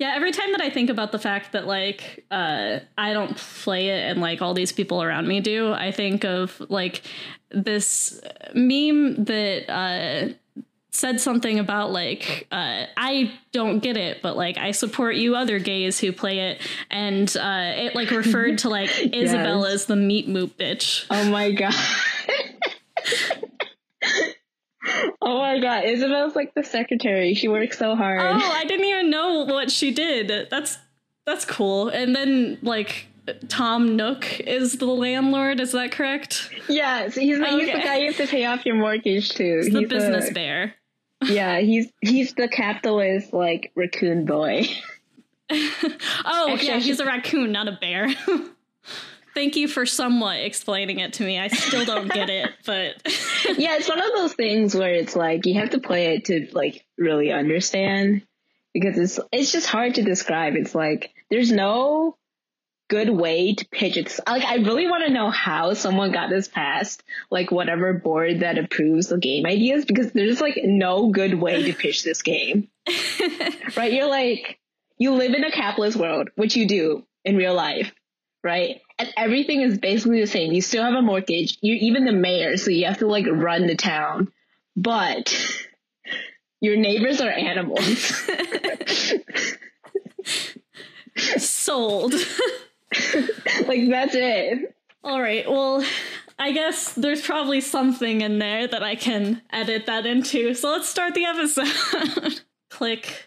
Yeah, every time that I think about the fact that like uh, I don't play it and like all these people around me do, I think of like this meme that uh, said something about like uh, I don't get it, but like I support you other gays who play it, and uh, it like referred to like Isabelle as the meat moop bitch. Oh my god. oh my god, Isabelle's like the secretary. She works so hard. Oh, I didn't even know what she did. That's that's cool. And then like Tom Nook is the landlord. Is that correct? Yes, he's the, he's the guy you have to pay off your mortgage to. He's the He's business bear. Yeah, he's he's the capitalist like raccoon boy. Oh, Actually, yeah, he's a raccoon, not a bear. Thank you for somewhat explaining it to me. I still don't get it, but yeah, it's one of those things where it's like you have to play it to like really understand because it's it's just hard to describe. It's like there's no good way to pitch it. Like I really want to know how someone got this past like whatever board that approves the game ideas because there's like no good way to pitch this game. right? You're like you live in a capitalist world, which you do in real life, right? And everything is basically the same. You still have a mortgage. You're even the mayor, so you have to like run the town. But your neighbors are animals. sold. like that's it. All right. Well, I guess there's probably something in there that I can edit that into. So let's start the episode. Click.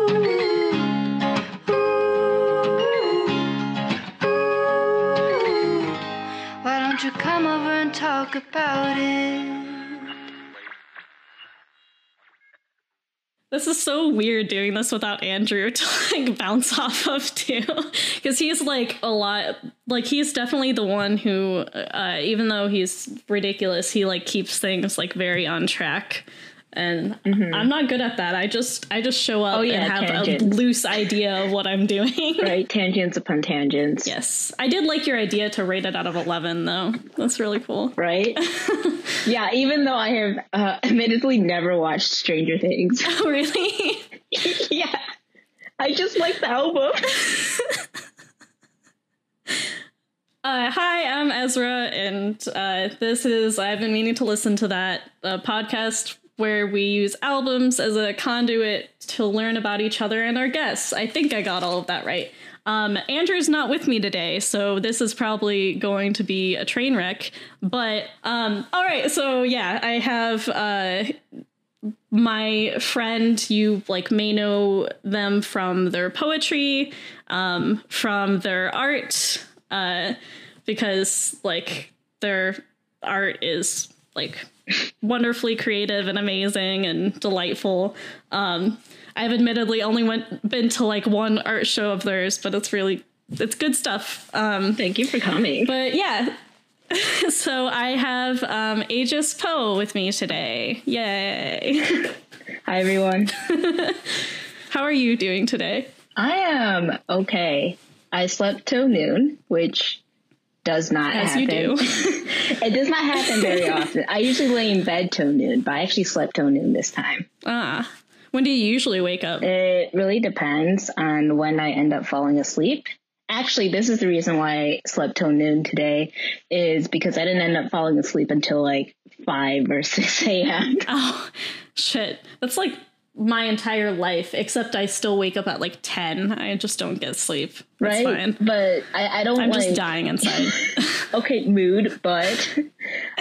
talk about it? This is so weird doing this without Andrew to like bounce off of too, because he's like a lot. Like he's definitely the one who, uh, even though he's ridiculous, he like keeps things like very on track. And I'm not good at that. I just I just show up Oh, yeah, and have a loose idea of what I'm doing. Right? Tangents upon tangents. Yes, I did like your idea to rate it out of eleven, though. That's really cool. Right? yeah, even though I have uh, admittedly never watched Stranger Things. Oh, really? yeah. I just like the album. Uh, hi, I'm Ezra, and uh, this is I've been meaning to listen to that uh, podcast where we use albums as a conduit to learn about each other and our guests. I think I got all of that right. Um, Andrew's not with me today, so this is probably going to be a train wreck. But um, all right, so yeah, I have uh, my friend. You like may know them from their poetry, um, from their art, uh, because like their art is like wonderfully creative and amazing and delightful. Um, I've admittedly only went been to like one art show of theirs, but it's really it's good stuff. Um, Thank you for coming. but yeah. So I have um, Aegis Poe with me today. Yay! Hi, everyone. How are you doing today? I am okay. I slept till noon, which does not As happen. you do. it does not happen very often. I usually lay in bed till noon, but I actually slept till noon this time. Ah, when do you usually wake up? It really depends on when I end up falling asleep. Actually, this is the reason why I slept till noon today, is because I didn't end up falling asleep until like 5 or 6 a.m. Oh, shit. That's like my entire life, except I still wake up at like 10. I just don't get sleep. That's right? fine. But I, I don't I'm like just dying inside. okay mood, but um,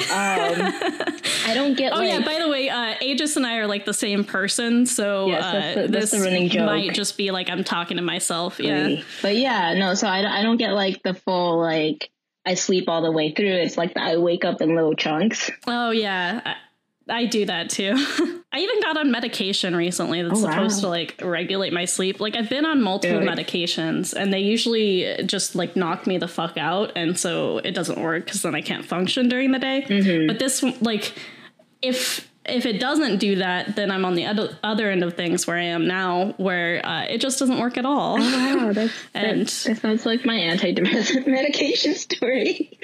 I don't get Oh like yeah, by the way, uh, Aegis and I are like the same person, so Yes, that's uh, that's this the running joke. might just be like I'm talking to myself. Yeah. But yeah, no, so I, don't- I don't get like the full like I sleep all the way through. It's like I wake up in little chunks. Oh yeah, I, I do that too. I even got on medication recently that's Oh, wow. supposed to like regulate my sleep. Like I've been on multiple medications and they usually just like knock me the fuck out and so it doesn't work cuz then I can't function during the day. Mm-hmm. But this like if if it doesn't do that, then I'm on the other other end of things where I am now, where uh, it just doesn't work at all. Wow, that's, And- that, that sounds like my antidepressant medication story.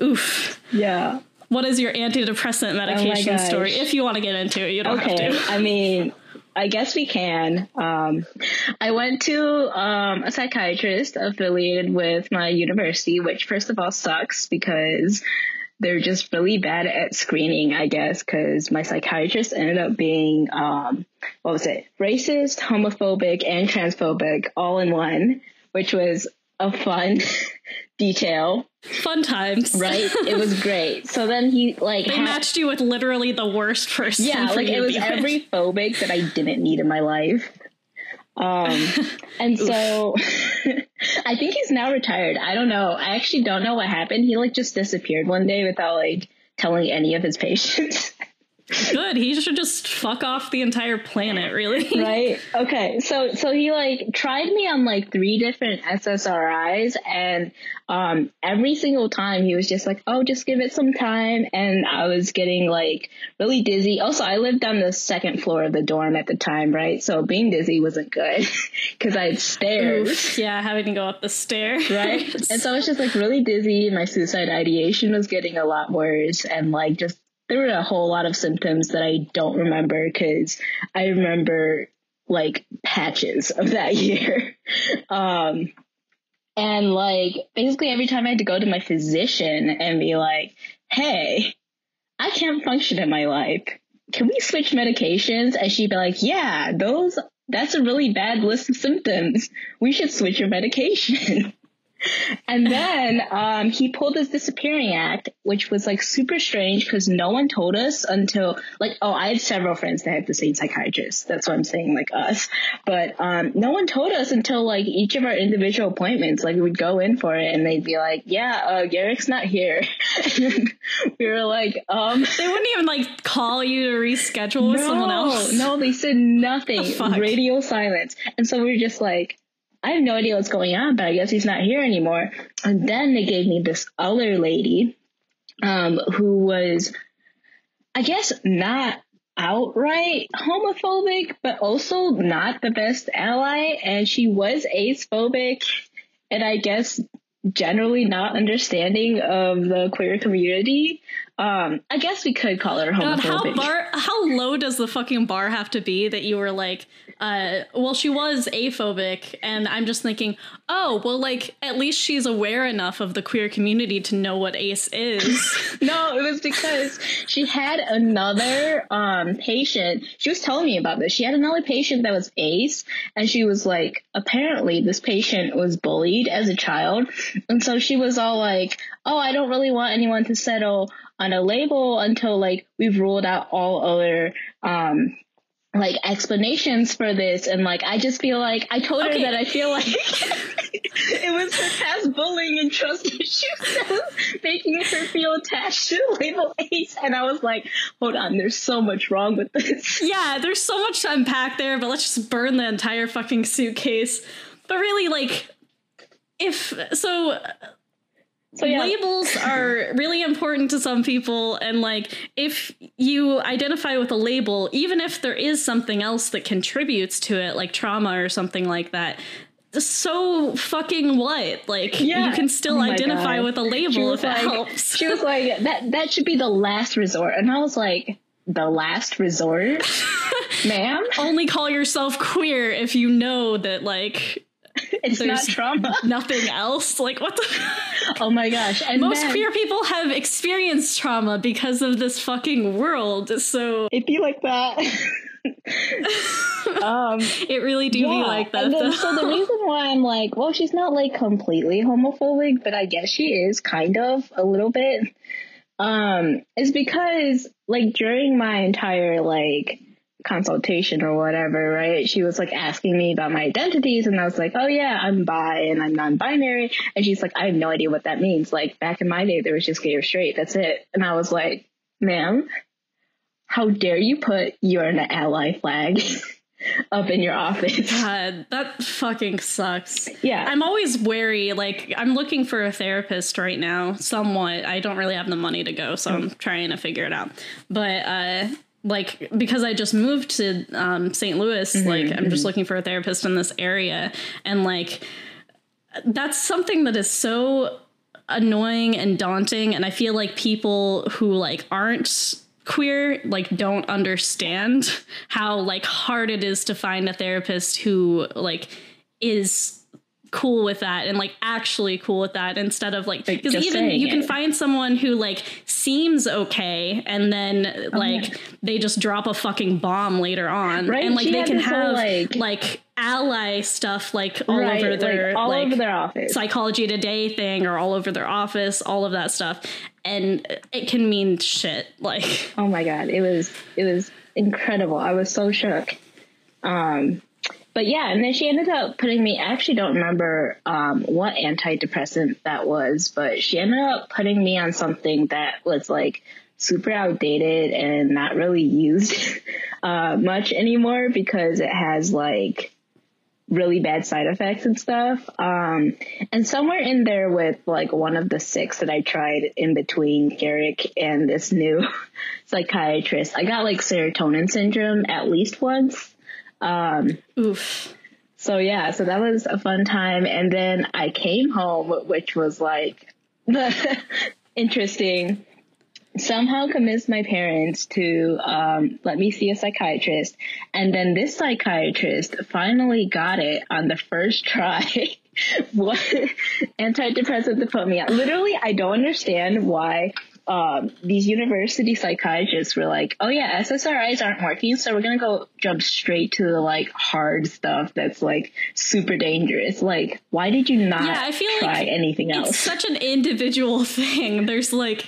Oof. yeah. What is your antidepressant medication gosh. story? If you want to get into it, you don't Okay. have to. I mean, I guess we can. Um, I went to um, a psychiatrist affiliated with my university, which first of all sucks because they're just really bad at screening, I guess, because my psychiatrist ended up being, um, what was it, racist, homophobic, and transphobic all in one, which was a fun detail, Fun times. right? it was great. So then he like They had- matched you with literally the worst person. yeah, like it was with. every phobic that I didn't need in my life. Um, and so I think he's now retired. I don't know. I actually don't know what happened. He like just disappeared one day without like telling any of his patients. Good. He should just fuck off the entire planet, really. right? Okay. So so he like tried me on like three different SSRIs and um every single time he was just like, "Oh, just give it some time." And I was getting like really dizzy. Also, I lived on the second floor of the dorm at the time, right? So being dizzy wasn't good cuz I had stairs. Oof. Yeah, having to go up the stairs. Right. And so I was just like really dizzy. My suicide ideation was getting a lot worse. And like just, there were a whole lot of symptoms that I don't remember because I remember like patches of that year. Um, and like basically every time I had to go to my physician and be like, hey, I can't function in my life. Can we switch medications? And she'd be like, yeah, those, that's a really bad list of symptoms. We should switch your medication. And then um, he pulled his disappearing act, which was like super strange because no one told us until like oh I had several friends that had the same psychiatrist. That's what I'm saying, like us. But um, no one told us until like each of our individual appointments. Like we would go in for it and they'd be like, yeah, uh, Garrick's not here. we were like, um. They wouldn't even like call you to reschedule with someone else. No, they said nothing. Fuck? Radio silence. And so we were just like, I have no idea what's going on, but I guess he's not here anymore. And then they gave me this other lady, um, who was, I guess, not outright homophobic, but also not the best ally. And she was ace phobic, and I guess generally not understanding of the queer community. Um, I guess we could call her God, how homophobic. bar how low does the fucking bar have to be that you were like, uh, well, she was aphobic, and I'm just thinking, oh, well, like at least she's aware enough of the queer community to know what ace is. No, it was because she had another um patient. She was telling me about this. She had another patient that was ace, and she was like, apparently this patient was bullied as a child, and so she was all like, "Oh, I don't really want anyone to settle on a label until like we've ruled out all other um." Like explanations for this, and like I just feel like I told Okay. her that I feel like it was her past bullying and trust issues that was making her feel attached to label ace. And I was like, hold on, there's so much wrong with this. yeah, there's so much to unpack there, but let's just burn the entire fucking suitcase. But really, like, if so, So yeah, labels are really important to some people and like if you identify with a label even if there is something else that contributes to it like trauma or something like that so fucking what like Yeah. you can still Oh identify God. with a label if it helps she was like, that that should be the last resort. And I was like, the last resort, ma'am. only call yourself queer if you know that like It's not trauma. nothing else like what the Oh my gosh! And most then, queer people have experienced trauma because of this fucking world so It be like that. um, it really do be like that then, so the reason why I'm like, well, she's not like completely homophobic, but I guess she is kind of a little bit. Um, is because like during my entire like consultation or whatever, right? She was like asking me about my identities, and I was like, oh yeah, I'm bi and I'm non-binary, and she's like, I have no idea what that means. Like back in my day, there was just gay or straight. That's it, and I was like, ma'am. how dare you put you're an ally flag up in your office? God, that fucking sucks. Yeah. I'm always wary. Like, I'm looking for a therapist right now, somewhat. I don't really have the money to go, so I'm trying to figure it out. But, uh, like because I just moved to um, St. Louis, like I'm just looking for a therapist in this area, and like that's something that is so annoying and daunting, and I feel like people who like aren't queer like don't understand how like hard it is to find a therapist who like is cool with that and like actually cool with that instead of like because just even you can find someone who like seems okay and then like they just drop a fucking bomb later on Right, and like she they can have like- like ally stuff like all right, over their like, all like, over their office. psychology today thing or all over their office all of that stuff and it can mean shit like oh my god, it was it was incredible. I was so shook. Um, but yeah, and then she ended up putting me. I actually don't remember um, what antidepressant that was, but she ended up putting me on something that was like super outdated and not really used uh, much anymore because it has like really bad side effects and stuff. Um, and somewhere in there with like one of the six that I tried in between Garrick and this new psychiatrist, I got like serotonin syndrome at least once. Um, oof so yeah, so that was a fun time. And then I came home, which was like interesting. Somehow convinced my parents to um, let me see a psychiatrist. And then this psychiatrist finally got it on the first try. what antidepressant to put me on. Literally, I don't understand why um, these university psychiatrists were like, oh yeah, SSRIs aren't working, so we're gonna go jump straight to the like hard stuff that's like super dangerous. Like, why did you not Yeah, I feel try like anything it's else? such an individual thing there's like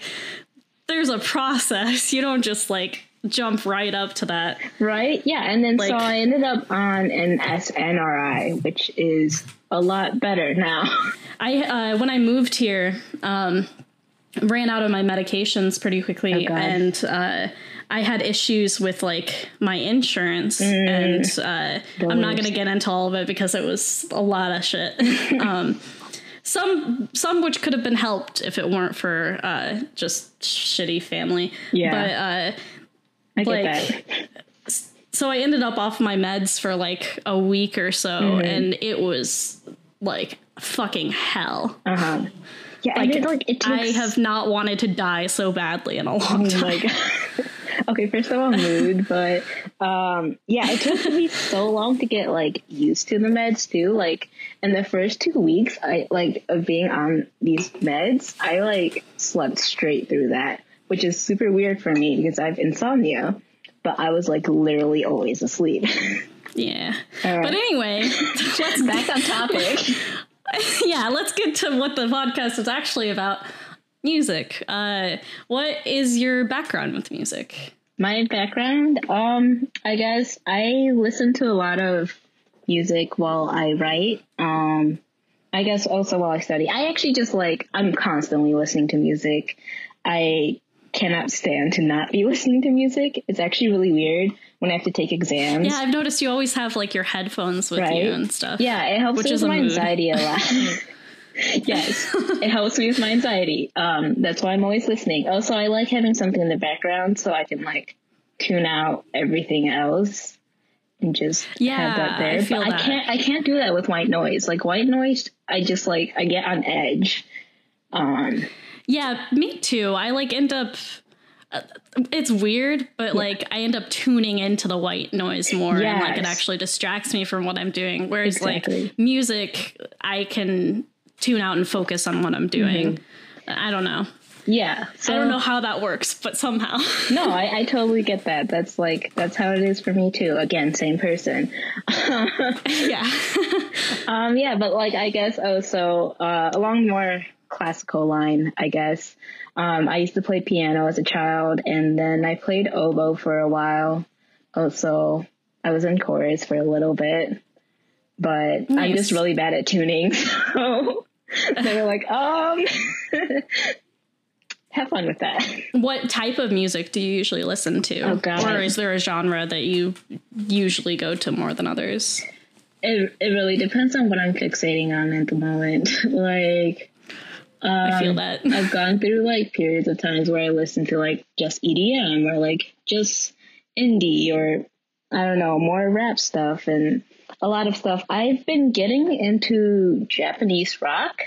there's a process you don't just like jump right up to that Right? Yeah, and then so I ended up on an SNRI, which is a lot better now. I uh, when I moved here, um, ran out of my medications pretty quickly, Oh, and uh, I had issues with like my insurance, and uh, I'm not going to get into all of it because it was a lot of shit. um, some some which could have been helped if it weren't for uh, just shitty family. Yeah. but. Uh, I get Like- that. so I ended up off my meds for like a week or so, Mm-hmm. and it was like fucking hell. Uh huh. Yeah, Like, it, like it I have not wanted to die so badly in a long time. like okay first of all mood but um yeah it took me so long to get like used to the meds too like in the first two weeks i like of being on these meds i like slept straight through that which is super weird for me because i have insomnia but i was like literally always asleep yeah. Right. But anyway, let's back on topic yeah, let's get to what the podcast is actually about. Music. Uh, what is your background with music? my background um i guess i listen to a lot of music while i write um i guess also while i study i actually just like i'm constantly listening to music i cannot stand to not be listening to music. It's actually really weird when i have to take exams. Yeah, I've noticed you always have like your headphones with Right. you and stuff. yeah it helps Which with a my anxiety a lot. Yes it helps me with my anxiety. Um that's why i'm always listening. Also i like having something in the background so i can like tune out everything else and just Yeah, have that there. I feel but that. i can't i can't do that with white noise. Like white noise i just like i get on edge um Yeah, me too. I like end up. Uh, it's weird, but like I end up tuning into the white noise more, and like it actually distracts me from what I'm doing. Whereas Exactly. like music, I can tune out and focus on what I'm doing. I don't know. yeah so I don't know how that works, but somehow. no I, I totally get that that's like that's how it is for me too again same person yeah. Um, yeah, but like I guess also uh, along more classical line, I guess. Um, I used to play piano as a child, and then I played oboe for a while. Also, I was in chorus for a little bit, but I'm just really bad at tuning. So they were like, um, have fun with that. What type of music do you usually listen to? Oh, God. Or is there a genre that you usually go to more than others? It it really depends on what I'm fixating on at the moment. like I feel um, that. I've gone through like periods of times where I listen to like just EDM or like just indie or I don't know, more rap stuff and a lot of stuff. I've been getting into Japanese rock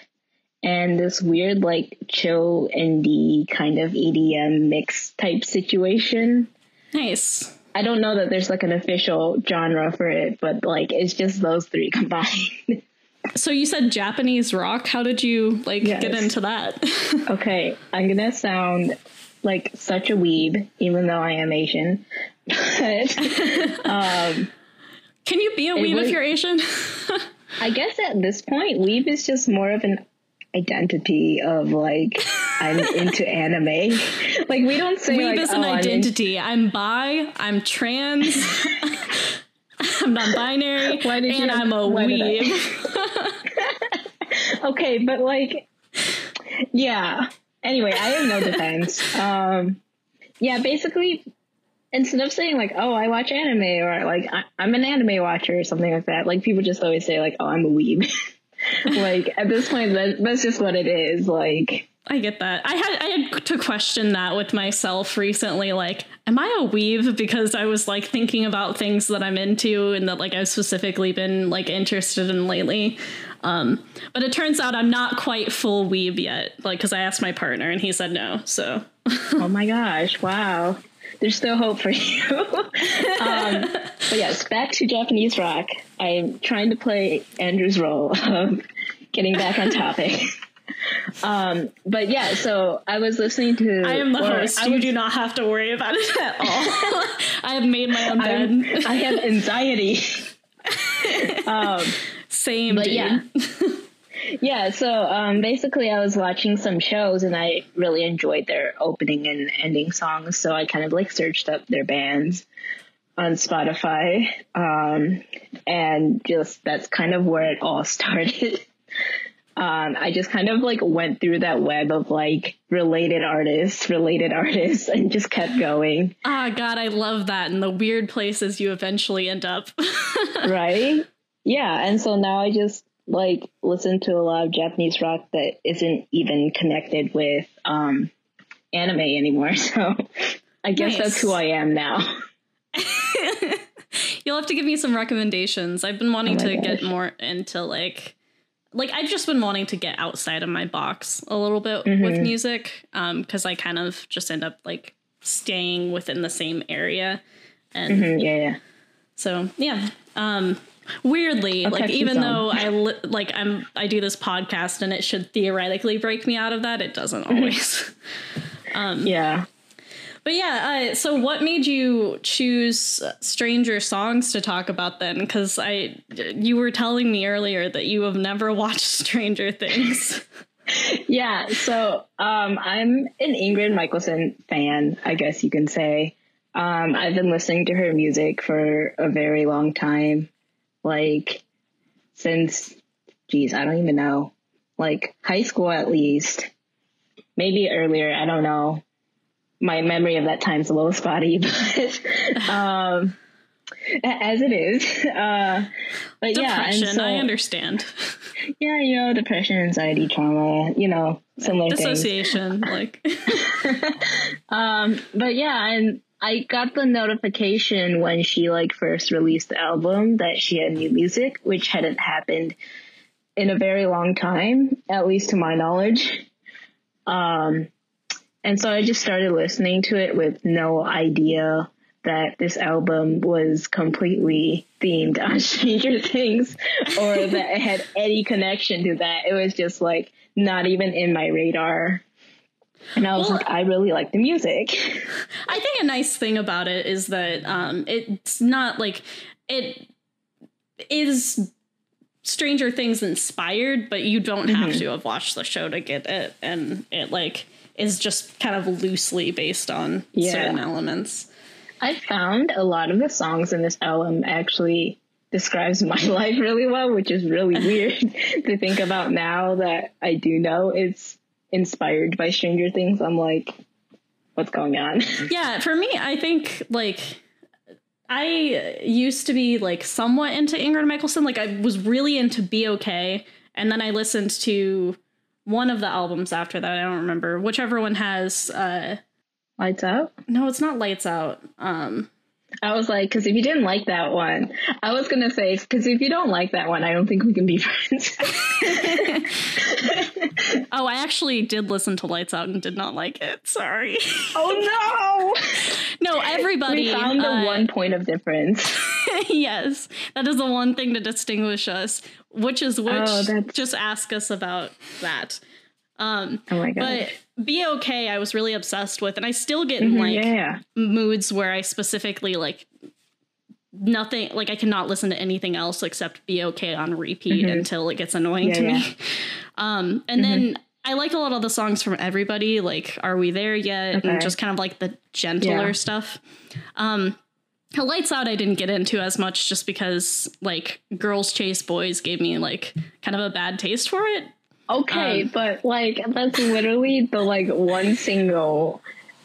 and this weird like chill indie kind of EDM mix type situation. nice. I don't know that there's like an official genre for it, but like it's just those three combined. So you said Japanese rock. How did you like Yes. get into that? okay, I'm gonna sound like such a weeb, even though I am Asian. But um, Can you be a weeb if you're Asian? I guess at this point, weeb is just more of an identity of like I'm into anime. Like we don't say weeb like is an oh, I'm in- identity. I'm bi. I'm trans. I'm non-binary, Why did you- and I'm a why weeb. Okay, but like, yeah. Anyway, I have no defense. Um, yeah, basically, instead of saying like, "Oh, I watch anime," or like, I- "I'm an anime watcher" or something like that, like people just always say like, "Oh, I'm a weeb." like at this point, that, that's just what it is. Like, I get that. I had I had to question that with myself recently. Like, am I a weeb? Because I was like thinking about things that I'm into and that like I've specifically been like interested in lately. Um, but it turns out I'm not quite full weeb yet. Like, because I asked my partner and he said no. So oh my gosh, wow. There's still hope for you. um, but yes, back to Japanese rock. I'm trying to play Andrew's role of getting back on topic. Um, but yeah, so I was listening to. I am the host. I you do not have to worry about it at all. I have made my own I'm- bed. I have anxiety. um, Same, but dude. yeah. yeah, so um, basically, I was watching some shows and I really enjoyed their opening and ending songs. So I kind of like searched up their bands on Spotify. Um, and just that's kind of where it all started. Um, I just kind of like went through that web of like related artists, related artists, and just kept going. Ah, God, I love that. And the weird places you eventually end up. right? Yeah, and so now I just like listen to a lot of Japanese rock that isn't even connected with um anime anymore. So I guess Nice. that's who I am now. You'll have to give me some recommendations. I've been wanting Oh to get more into like like I've just been wanting to get outside of my box a little bit Mm-hmm. with music um cuz I kind of just end up like staying within the same area and Mm, yeah, yeah. so yeah um weirdly like even though I li- like I'm I do this podcast and it should theoretically break me out of that it doesn't Mm-hmm. always Yeah. But yeah, uh, so what made you choose Stranger Songs to talk about then? Because I, you were telling me earlier that you have never watched Stranger Things. Yeah, so um I'm an Ingrid Michaelson fan, I guess you can say. Um I've been listening to her music for a very long time. Like since geez, I don't even know. Like high school at least. Maybe earlier, I don't know. My memory of that time's a little spotty, but um as it is. Uh but yeah, and so, I understand. yeah, you know, depression, anxiety, trauma, you know, similar things. Dissociation, like Um, but yeah, and I got the notification when she like first released the album that she had new music, which hadn't happened in a very long time, at least to my knowledge. Um, and so I just started listening to it with no idea that this album was completely themed on Stranger Things or that it had any connection to that. It was just like not even in my radar. And I was Well- like, I really like the music. I think a nice thing about it is that um, it's not like it is Stranger Things inspired, but you don't have Mm-hmm. to have watched the show to get it, and it like is just kind of loosely based on Yeah. certain elements. I found a lot of the songs in this album actually describes my life really well, which is really weird to think about now that I do know it's inspired by Stranger Things. I'm like, what's going on? yeah, for me, I think like I used to be like somewhat into Ingrid Michaelson. Like I was really into Be Okay, and then I listened to one of the albums after that. I don't remember whichever one has. uh Lights Out. No, it's not Lights Out. Um, I was like, because if you didn't like that one, I was gonna say, because if you don't like that one, I don't think we can be friends. oh, I actually did listen to Lights Out and did not like it. Sorry. Oh no! no, everybody we found the uh, one point of difference. yes, that is the one thing to distinguish us. Which is which? Oh, just ask us about that. Um, oh my! But be okay. I was really obsessed with, and I still get in mm-hmm, like yeah. moods where I specifically like nothing. Like I cannot listen to anything else except be okay on repeat mm-hmm. until it gets annoying yeah, to yeah. me. Um, and mm-hmm. then I like a lot of the songs from everybody, like "Are We There Yet?" Okay. and just kind of like the gentler stuff. Um, Lights Out I didn't get into as much just because like Girls Chase Boys gave me like kind of a bad taste for it. Okay, um, but like that's literally the like one single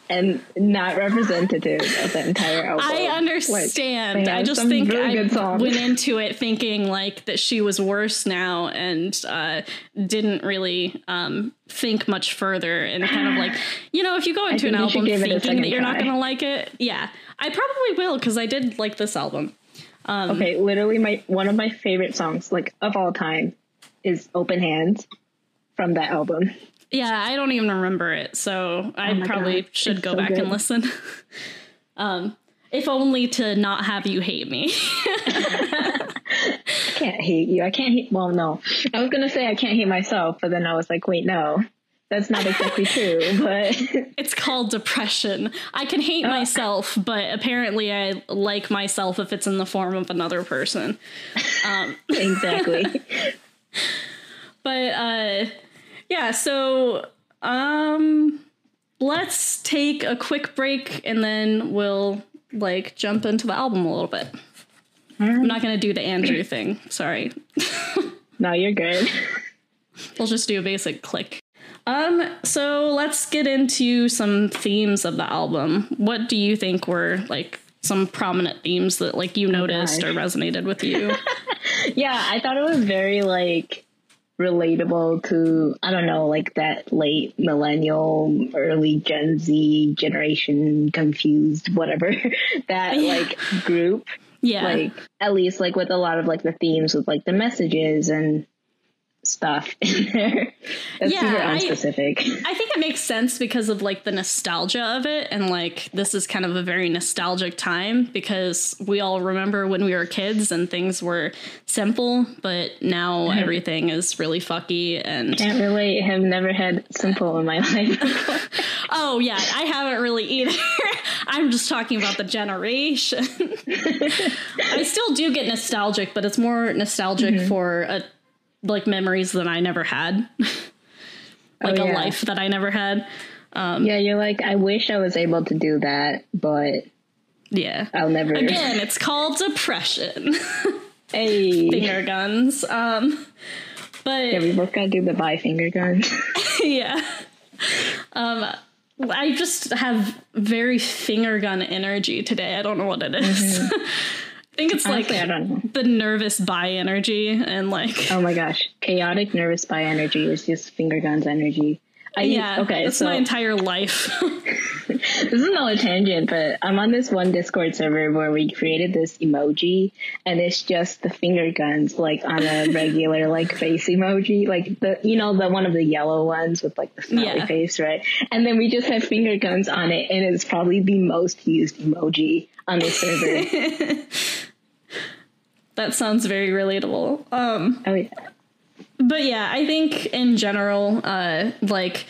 and not representative of the entire album. I understand. Like, I just think really I went into it thinking like that she was worse now and uh, didn't really um, think much further and kind of like, you know, if you go into an album thinking that you're try. not going to like it, yeah, I probably will because I did like this album. Um, okay, literally my one of my favorite songs like of all time is Open Hands from that album. Yeah, I don't even remember it, so I oh probably God. should it's go so back good. and listen. um, if only to not have you hate me. I can't hate you. I can't hate. Well, no, I was gonna say I can't hate myself, but then I was like, wait, no, that's not exactly true. But it's called depression. I can hate uh, myself, but apparently I like myself if it's in the form of another person. Um, exactly. but uh yeah, so um let's take a quick break and then we'll like jump into the album a little bit. I'm not gonna do the Andrew thing. Sorry. no, you're good. We'll just do a basic click. Um, so let's get into some themes of the album. What do you think were like some prominent themes that like you oh noticed oh, or resonated with you? yeah, I thought it was very like relatable to I don't know like that late millennial early Gen Z generation confused whatever that yeah. like group yeah like at least like with a lot of like the themes with like the messages and stuff in there. That's yeah, super unspecific. I, I, think it makes sense because of like the nostalgia of it. And like this is kind of a very nostalgic time because we all remember when we were kids and things were simple, but now mm-hmm. everything is really fucky and I can't relate. Have never had simple in my life. oh yeah, I haven't really either. I'm just talking about the generation. I still do get nostalgic, but it's more nostalgic mm-hmm. for a like memories that I never had, like oh, yeah. a life that I never had. Um, yeah, you're like, I wish I was able to do that, but yeah, I'll never. Again, it's called depression. hey, finger guns. Um, but yeah, we both gotta do the bi finger guns. yeah. Um, I just have very finger gun energy today. I don't know what it is. Mm-hmm. I think it's Honestly, like the nervous bi energy and like oh my gosh, chaotic nervous bi energy is just finger guns energy. I, yeah, okay, that's so, my entire life. this is not a tangent, but I'm on this one Discord server where we created this emoji, and it's just the finger guns, like on a regular like face emoji, like the you know the one of the yellow ones with like the smiley yeah. face, right? And then we just have finger guns on it, and it's probably the most used emoji on the server. That sounds very relatable. Um, oh yeah. But yeah, I think in general, uh, like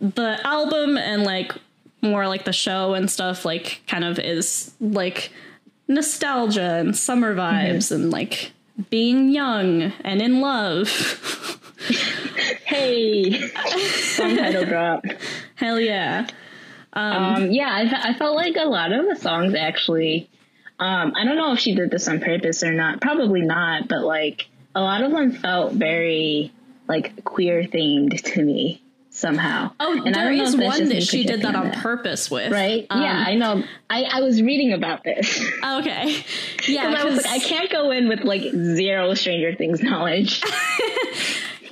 the album and like more like the show and stuff, like kind of is like nostalgia and summer vibes mm-hmm. and like being young and in love. hey, song title drop. Hell yeah. Um, um, yeah, I, I felt like a lot of the songs actually. Um, I don't know if she did this on purpose or not. Probably not, but like a lot of them felt very like queer themed to me. somehow. Oh, and there I don't know if one that she did that on purpose with. Right? Um, yeah, I know. I, I was reading about this. Okay. Yeah. I was like, I can't go in with like zero Stranger Things knowledge.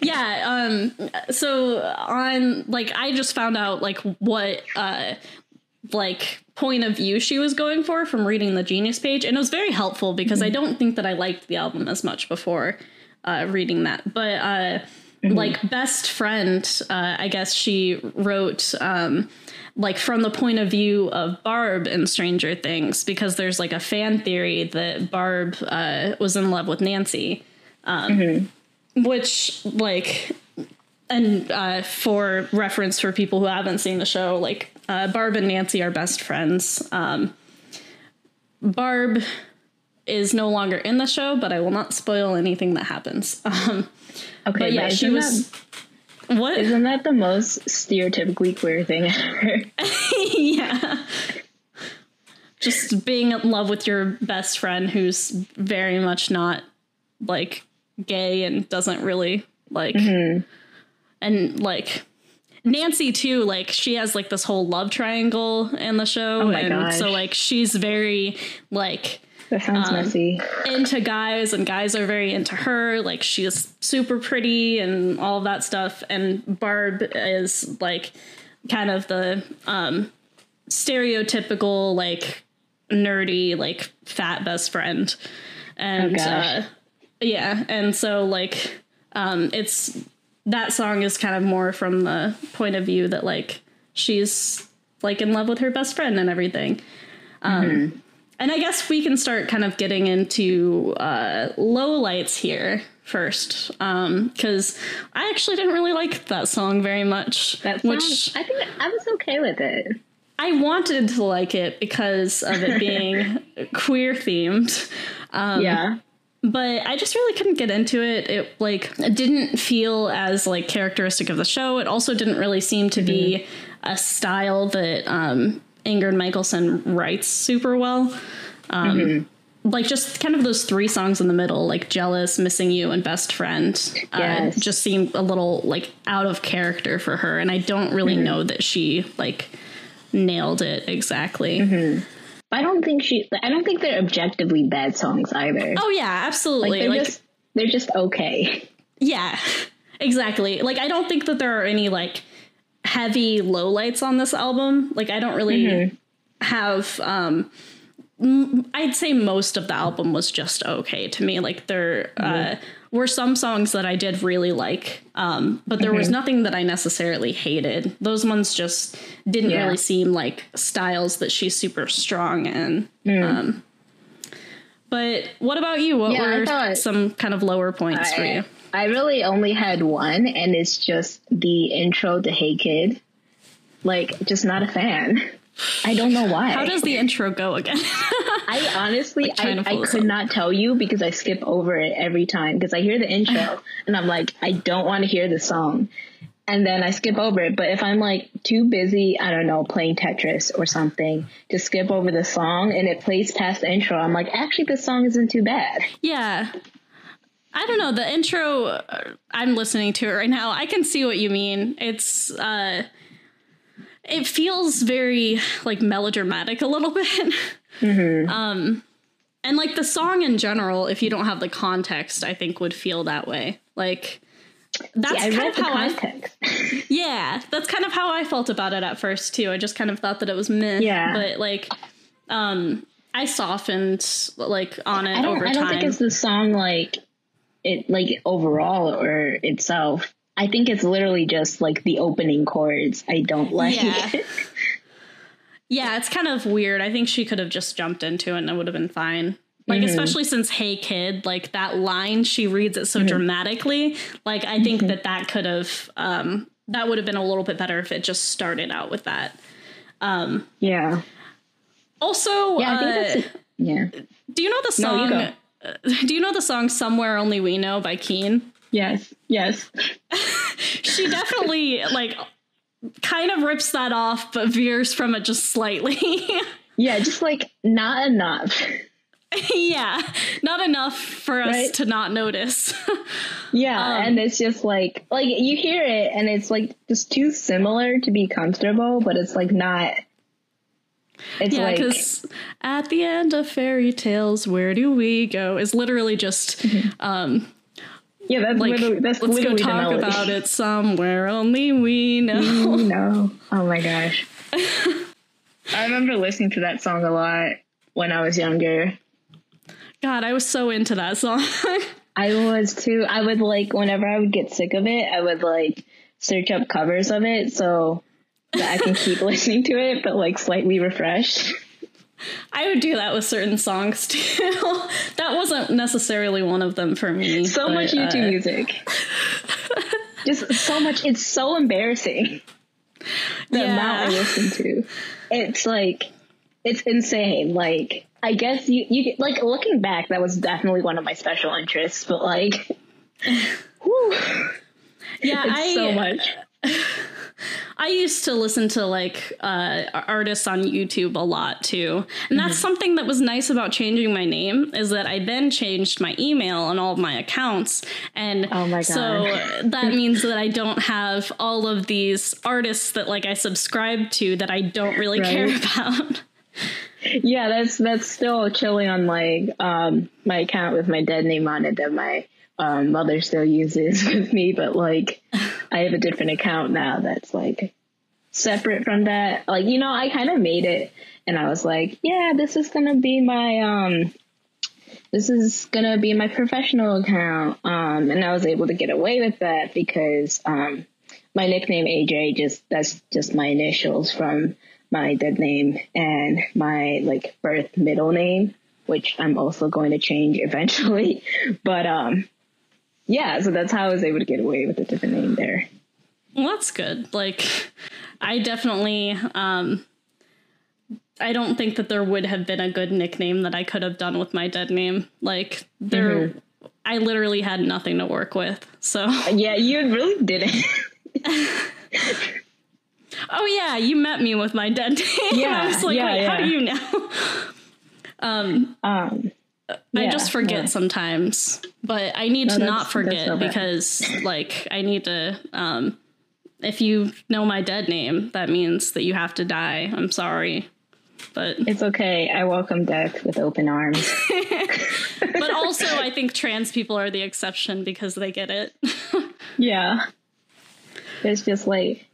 yeah um so on like i just found out like what uh like point of view she was going for from reading the genius page and it was very helpful because i don't think that i liked the album as much before uh reading that. But uh like best friend uh i guess she wrote um like from the point of view of Barb in Stranger Things, because there's like a fan theory that Barb uh, was in love with Nancy, um, which like and uh, for reference for people who haven't seen the show, like uh, Barb and Nancy are best friends. Um, Barb is no longer in the show, but I will not spoil anything that happens. Um, Okay, but yeah, she isn't was. That, What? isn't that the most stereotypically queer thing ever? yeah. Just being in love with your best friend who's very much not like gay and doesn't really like and like Nancy too, like she has like this whole love triangle in the show. Oh and so like she's very like That sounds Um, messy. into guys and guys are very into her like she's super pretty and all of that stuff and barb is like kind of the um stereotypical like nerdy like fat best friend and Oh, gosh. uh yeah and so like um it's that song is kind of more from the point of view that like she's like in love with her best friend and everything um and I guess we can start kind of getting into uh, low lights here first, because I actually didn't really like that song very much. That which I think I was okay with it. I wanted to like it because of it being queer themed, Um, yeah. But I just really couldn't get into it. It like didn't feel as like characteristic of the show. It also didn't really seem to be a style that um, Ingrid Michaelson writes super well. Um, Like just kind of those three songs in the middle, like "Jealous," "Missing You," and "Best Friend," uh, just seemed a little like out of character for her, and I don't really know that she like nailed it exactly. I don't think she. I don't think they're objectively bad songs either. Oh yeah, absolutely. they're like just they're just okay. Yeah, exactly. Like I don't think that there are any like heavy lowlights on this album. Like I don't really have um I'd say most of the album was just okay to me. Like there uh were some songs that I did really like, um, but there was nothing that I necessarily hated. Those ones just didn't Yeah. really seem like styles that she's super strong in. Um, but what about you? What Yeah, were thought- some kind of lower points for you? I really only had one, and it's just the intro to Hey Kid. Like, just not a fan. I don't know why. How does the intro go again? I honestly, trying I, I could up. not tell you because I skip over it every time because I hear the intro and I'm like, I don't want to hear the song. And then I skip over it. But if I'm like too busy, I don't know, playing Tetris or something to skip over the song and it plays past the intro, I'm like, actually, this song isn't too bad. yeah. I don't know. The intro, uh, I'm listening to it right now. I can see what you mean. It's, uh, it feels very like melodramatic a little bit. Um, and like the song in general, if you don't have the context, I think would feel that way. Like, that's I kind of how I context. Yeah, that's kind of how I felt about it at first too. I just kind of thought that it was meh. Yeah. But like um I softened like on it I don't, over I don't think it's the song like it like overall or itself. I think it's literally just like the opening chords. I don't like. Yeah. yeah, it's kind of weird. I think she could have just jumped into it and it would have been fine. Like Mm-hmm. especially since "Hey Kid," like that line, she reads it so Mm-hmm. dramatically. Like I think that that could have um that would have been a little bit better if it just started out with that. yeah. Also, Yeah. I think uh. Yeah. Do you know the No, song? you go. uh, do you know the song "Somewhere Only We Know" by Keane? Yes. Yes. She definitely like kind of rips that off, but veers from it just slightly. Yeah. Just like not enough. yeah, not enough for us Right? to not notice. Yeah, Um, and it's just like like you hear it and it's like just too similar to be comfortable, but it's like not. It's yeah, like at the end of fairy tales, where do we go? Is literally just um yeah, that's like literally, that's let's go literally the talk about it somewhere only we know. no, oh my gosh, I remember listening to that song a lot when I was younger. God, I was so into that song. I was too. I would like whenever I would get sick of it, I would like search up covers of it so that I can keep listening to it, but like slightly refreshed. I would do that with certain songs too. that wasn't necessarily one of them for me. So but, much YouTube uh, music. Just so much. It's so embarrassing. The amount I Yeah. listen to. It's like, it's insane. Like, I guess you, you like, looking back, that was definitely one of my special interests, but like, whew, Yeah, it's I so much. I used to listen to like uh, artists on YouTube a lot too, and that's Mm-hmm. something that was nice about changing my name is that I then changed my email on all of my accounts, and Oh my so that means that I don't have all of these artists that like I subscribe to that I don't really care about. Yeah, that's, that's still chilling on like, um, my account with my dead name on it that my, um, mother still uses with me, but like, I have a different account now that's like separate from that. Like, you know, I kind of made it and I was like, yeah, this is going to be my, um, this is going to be my professional account. Um, and I was able to get away with that because, um, my nickname AJ just, that's just my initials from my dead name and my like birth middle name, which I'm also going to change eventually. But, um, yeah, so that's how I was able to get away with a different name there. Well, that's good. Like, I definitely, um, I don't think that there would have been a good nickname that I could have done with my dead name. Like, there, I literally had nothing to work with. So, Yeah, you really didn't. oh yeah, you met me with my dead name. I Yeah, was like, yeah, wait, how do you know? um, I Yeah, just forget yeah. sometimes, but I need No, to not forget because, like, I need to. Um, if you know my dead name, that means that you have to die. I'm sorry, but it's okay. I welcome death with open arms. but also I think trans people are the exception because they get it. yeah. It's just like,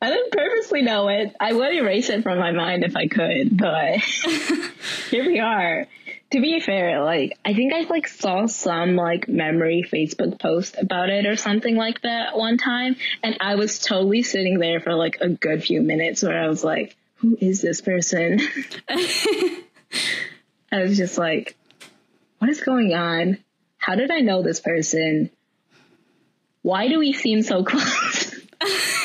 I didn't purposely know it. I would erase it from my mind if I could, but here we are. To be fair, like, I think I like saw some like memory Facebook post about it or something like that one time. And I was totally sitting there for like a good few minutes where I was like, who is this person? I was just like, what is going on? How did I know this person? Why do we seem so close?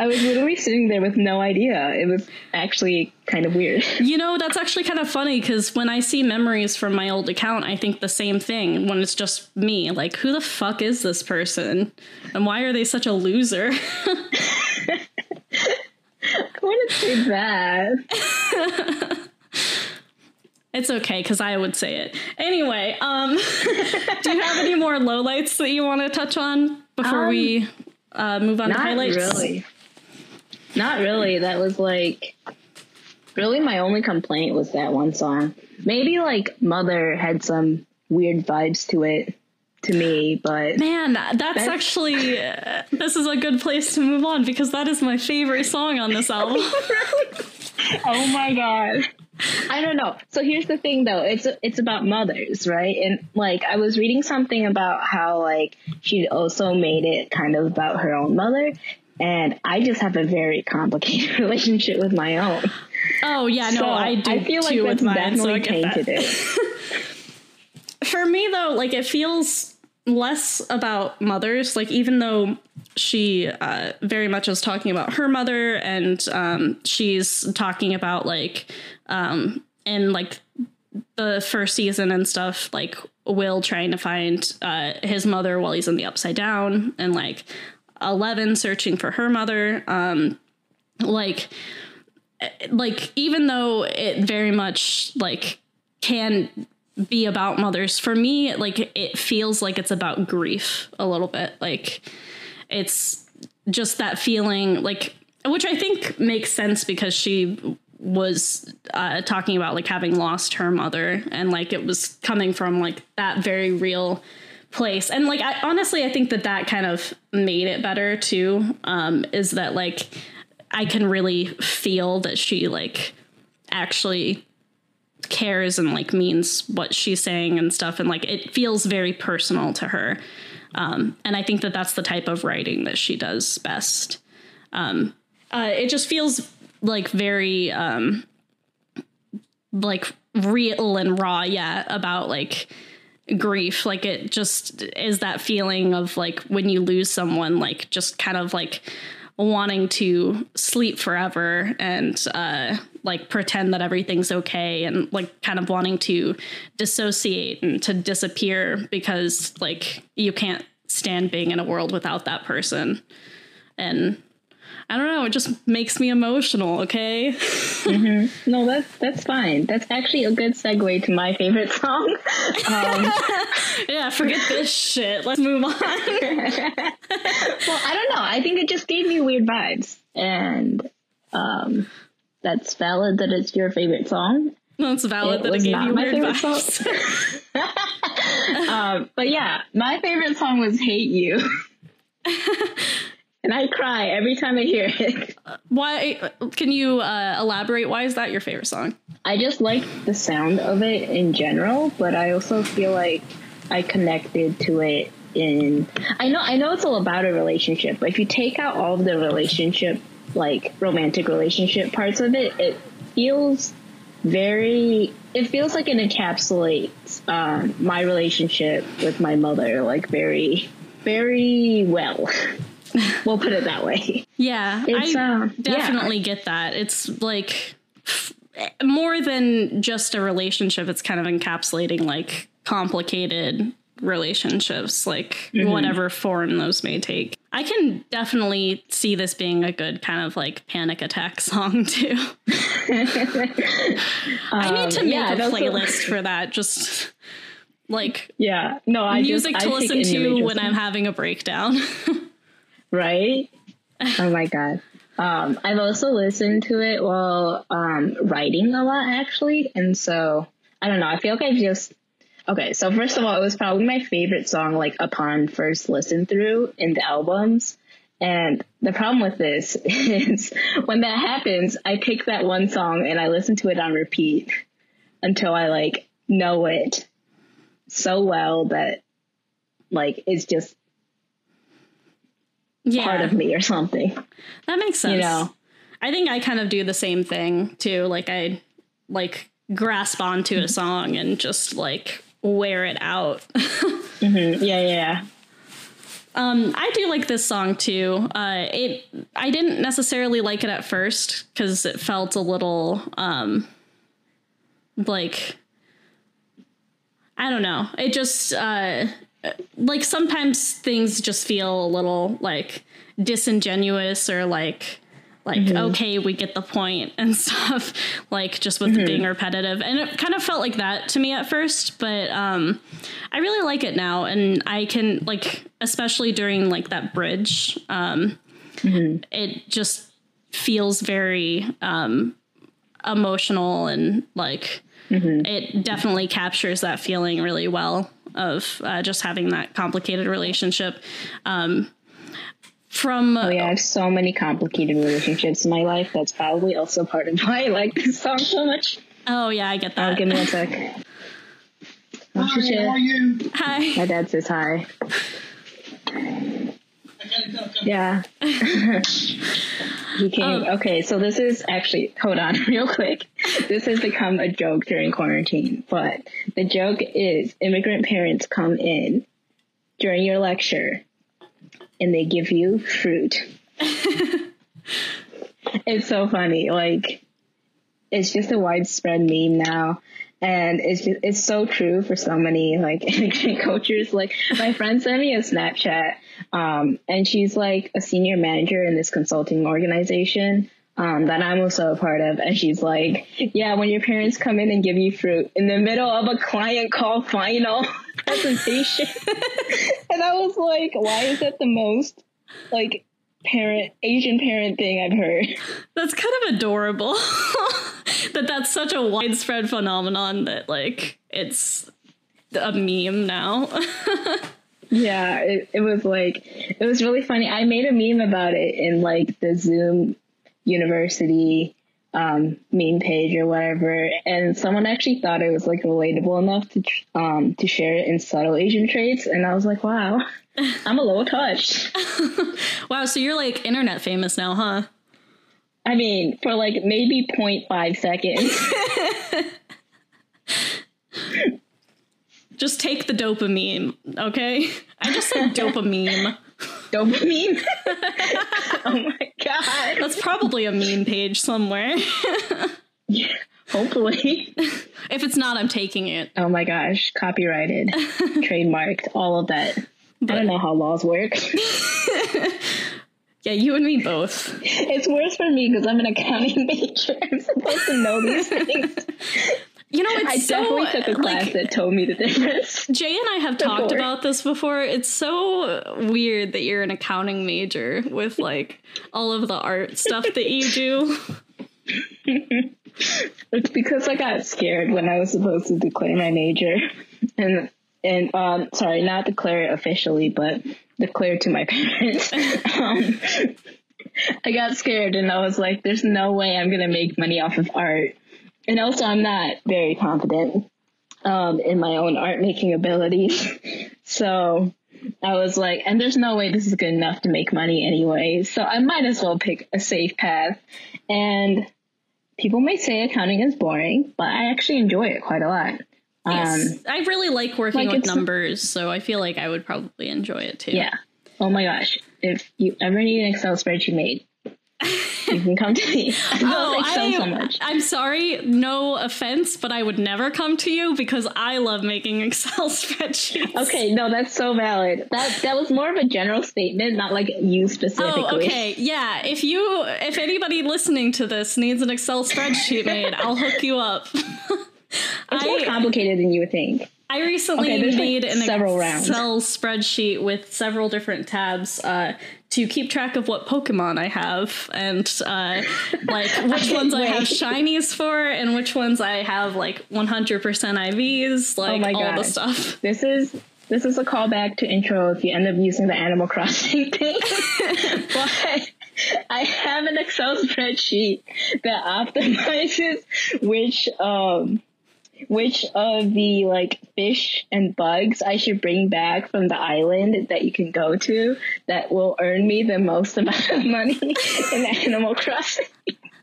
I was literally sitting there with no idea. It was actually kind of weird. you know, that's actually kind of funny because when I see memories from my old account, I think the same thing when it's just me. Like, who the fuck is this person? And why are they such a loser? I wouldn't say that. It's okay because I would say it. Anyway, um, do you have any more lowlights that you want to touch on before Um, we uh, move on to Not highlights? really. Not really. That was like really my only complaint was that one song. Maybe like Mother had some weird vibes to it to me, but Man, that's, actually uh, this is a good place to move on because that is my favorite song on this album. oh my god. I don't know. So here's the thing though. It's it's about mothers, right? And like I was reading something about how like she also made it kind of about her own mother and I just have a very complicated relationship with my own. oh yeah, no, I do I feel like too that's with mine, so I definitely get that. tainted it. for me though like it feels less about mothers like even though she uh, very much is talking about her mother and um, she's talking about like um, in like the first season and stuff like will trying to find uh, his mother while he's in the upside down and like 11 searching for her mother um, like like even though it very much like can be about mothers. For me, like it feels like it's about grief a little bit. Like it's just that feeling like which I think makes sense because she was uh, talking about like having lost her mother and like it was coming from like that very real place. And like I honestly I think that that kind of made it better too um is that like I can really feel that she like actually cares and like means what she's saying and stuff. And like it feels very personal to her. Um and I think that that's the type of writing that she does best. Um uh it just feels like very um like real and raw yeah about like grief like it just is that feeling of like when you lose someone like just kind of like wanting to sleep forever and uh like pretend that everything's okay and like kind of wanting to dissociate and to disappear because like you can't stand being in a world without that person. And I don't know. It just makes me emotional. Okay. mm-hmm. No, that's that's fine. That's actually a good segue to my favorite song. Um, yeah, forget this shit. Let's move on. well, I don't know. I think it just gave me weird vibes, and um, that's valid that it's your favorite song. No, it's valid it that it gave you weird vibes. um, but yeah, my favorite song was "Hate You." And I cry every time I hear it. Why? Can you uh, elaborate? Why is that your favorite song? I just like the sound of it in general, but I also feel like I connected to it in. I know, I know it's all about a relationship, but if you take out all of the relationship, like romantic relationship parts of it, it feels very. It feels like it encapsulates um, my relationship with my mother, like very, very well. we'll put it that way. Yeah, it's, I uh, definitely yeah. get that. It's like more than just a relationship. It's kind of encapsulating like complicated relationships, like mm-hmm. whatever form those may take. I can definitely see this being a good kind of like panic attack song too. um, I need to um, make yeah, a playlist for that. Just like yeah, no, I music just, to I listen to when I'm having a breakdown. Right? Oh my god. Um, I've also listened to it while um, writing a lot, actually, and so I don't know. I feel like I just okay. So first of all, it was probably my favorite song, like upon first listen through in the albums. And the problem with this is when that happens, I pick that one song and I listen to it on repeat until I like know it so well that like it's just yeah. part of me or something. That makes sense. You know, I think I kind of do the same thing too. Like I like grasp onto a song and just like wear it out. mm-hmm. Yeah, yeah. Um, I do like this song too. Uh, it I didn't necessarily like it at first because it felt a little um, like I don't know. It just uh, like sometimes things just feel a little like disingenuous or like like mm-hmm. okay we get the point and stuff like just with mm-hmm. being repetitive and it kind of felt like that to me at first but um i really like it now and i can like especially during like that bridge um mm-hmm. it just feels very um emotional and like mm-hmm. it definitely captures that feeling really well of uh, just having that complicated relationship. Um, from oh yeah, I have so many complicated relationships in my life. That's probably also part of why I like this song so much. Oh yeah, I get that. Oh, give me a sec. Hi, how are you? Hi. My dad says hi. Yeah. he came. Um, okay, so this is actually, hold on real quick. This has become a joke during quarantine, but the joke is immigrant parents come in during your lecture and they give you fruit. it's so funny. Like, it's just a widespread meme now and it's just, it's so true for so many like immigrant cultures. Like my friend sent me a Snapchat, um, and she's like a senior manager in this consulting organization. um, that I'm also a part of. And she's like, yeah, when your parents come in and give you fruit in the middle of a client call final presentation. and I was like, why is that the most like parent, Asian parent thing I've heard? That's kind of adorable that that's such a widespread phenomenon that like it's a meme now. Yeah, it, it was like, it was really funny. I made a meme about it in like the Zoom university um, meme page or whatever, and someone actually thought it was like relatable enough to um, to share it in subtle Asian traits, and I was like, wow, I'm a little touched. wow, so you're like internet famous now, huh? I mean, for like maybe 0.5 seconds. just take the dopamine, okay? I just said dopamine. Dopamine? oh my god. That's probably a meme page somewhere. yeah, hopefully. If it's not, I'm taking it. Oh my gosh. Copyrighted, trademarked, all of that. But, I don't know how laws work. yeah, you and me both. It's worse for me because I'm an accounting major. I'm supposed to know these things. You know, I so, definitely took a class like, that told me the difference. Jay and I have before. talked about this before. It's so weird that you're an accounting major with like all of the art stuff that you do. it's because I got scared when I was supposed to declare my major, and and um, sorry, not declare it officially, but declare to my parents. um, I got scared and I was like, "There's no way I'm gonna make money off of art." And also, I'm not very confident um, in my own art making abilities. so I was like, and there's no way this is good enough to make money anyway. So I might as well pick a safe path. And people may say accounting is boring, but I actually enjoy it quite a lot. Yes, um, I really like working like with numbers, so I feel like I would probably enjoy it too. Yeah. Oh my gosh. If you ever need an Excel spreadsheet made, you can come to me. I oh, I, so much. I'm sorry, no offense, but I would never come to you because I love making Excel spreadsheets. Okay, no, that's so valid. That that was more of a general statement, not like you specifically. Oh, okay, yeah. If you, if anybody listening to this needs an Excel spreadsheet made, I'll hook you up. it's I, more complicated than you would think. I recently okay, made like an Excel rounds. spreadsheet with several different tabs uh, to keep track of what Pokemon I have and uh, like which ones I have shinies for and which ones I have like 100% IVs, like oh all the stuff. This is this is a callback to intro if you end up using the Animal Crossing thing. but I have an Excel spreadsheet that optimizes which um which of the like fish and bugs I should bring back from the island that you can go to that will earn me the most amount of money in Animal Crossing.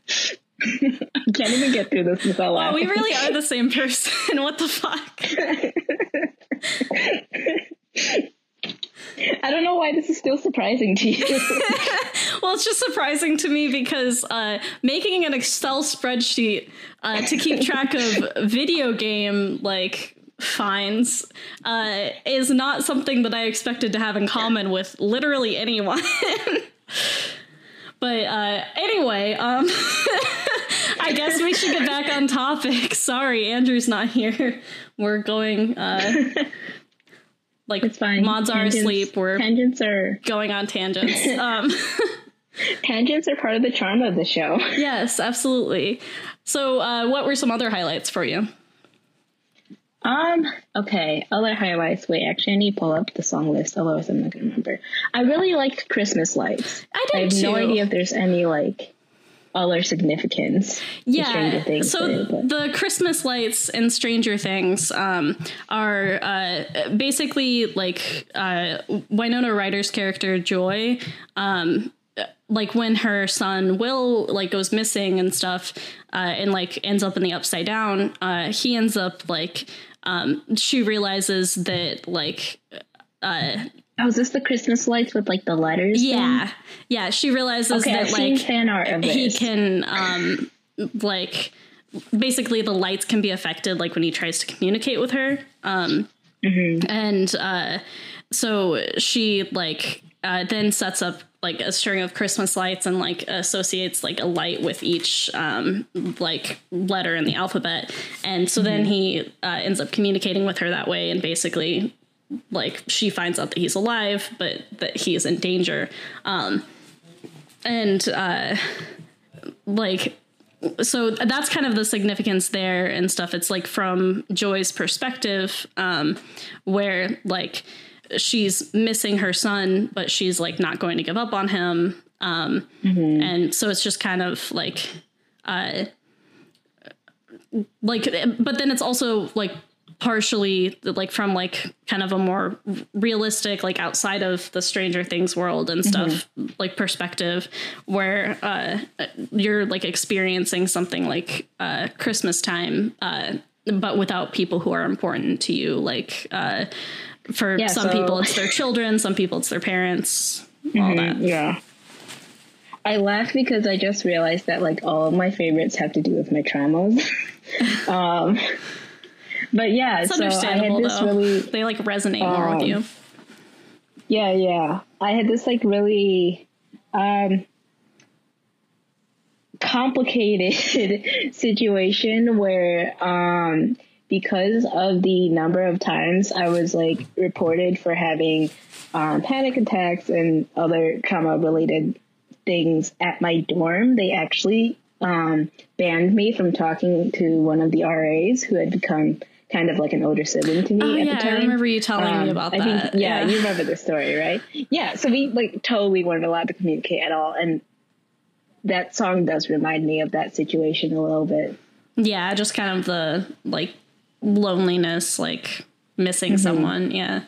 I can't even get through this without laughing. we really are the same person. what the fuck? I don't know why this is still surprising to you. well, it's just surprising to me because uh, making an Excel spreadsheet uh, to keep track of video game like fines uh, is not something that I expected to have in common with literally anyone. but uh, anyway, um, I guess we should get back on topic. Sorry, Andrew's not here. We're going. Uh, like it's fine. Mods tangents, are asleep. We're tangents are going on tangents. Um, tangents are part of the charm of the show. Yes, absolutely. So, uh, what were some other highlights for you? Um. Okay. Other highlights. Wait. Actually, I need to pull up the song list. Otherwise, I'm not gonna remember. I really liked Christmas lights. I did I have too. no idea if there's any like other significance. Yeah. Things so the Christmas lights in Stranger Things um, are uh, basically like uh, Winona Ryder's character Joyce. Um, like when her son Will like goes missing and stuff, uh, and like ends up in the upside down. Uh, he ends up like um, she realizes that like uh, Oh, is this the Christmas lights with like the letters? Yeah, thing? yeah. She realizes okay, that I've like fan art of he can um like basically the lights can be affected like when he tries to communicate with her. Um, mm-hmm. and uh, so she like uh, then sets up like a string of Christmas lights and like associates like a light with each um, like letter in the alphabet. And so then he uh, ends up communicating with her that way and basically like she finds out that he's alive but that he is in danger. Um, and uh, like so that's kind of the significance there and stuff. It's like from Joy's perspective, um, where like she's missing her son, but she's like not going to give up on him. Um, and so it's just kind of like, uh, like, but then it's also like partially like from like kind of a more realistic like outside of the stranger things world and stuff like perspective where uh you're like experiencing something like uh christmas time uh but without people who are important to you like uh for Yeah, some so- people it's their children some people it's their parents all that Yeah. I laugh because I just realized that like all of my favorites have to do with my traumas. um, but yeah, it's so I had understandable this though really they like resonate more with um, you Yeah, yeah. I had this like really um complicated situation where um because of the number of times I was like reported for having um, panic attacks and other trauma related things at my dorm, they actually um, banned me from talking to one of the RAs who had become kind of like an older sibling to me oh at yeah the time. i remember you telling me Um, about I that Think, yeah, you remember the story, right? Yeah, so we like totally weren't allowed to communicate at all, and that song does remind me of that situation a little bit. yeah just kind of the like loneliness like missing someone yeah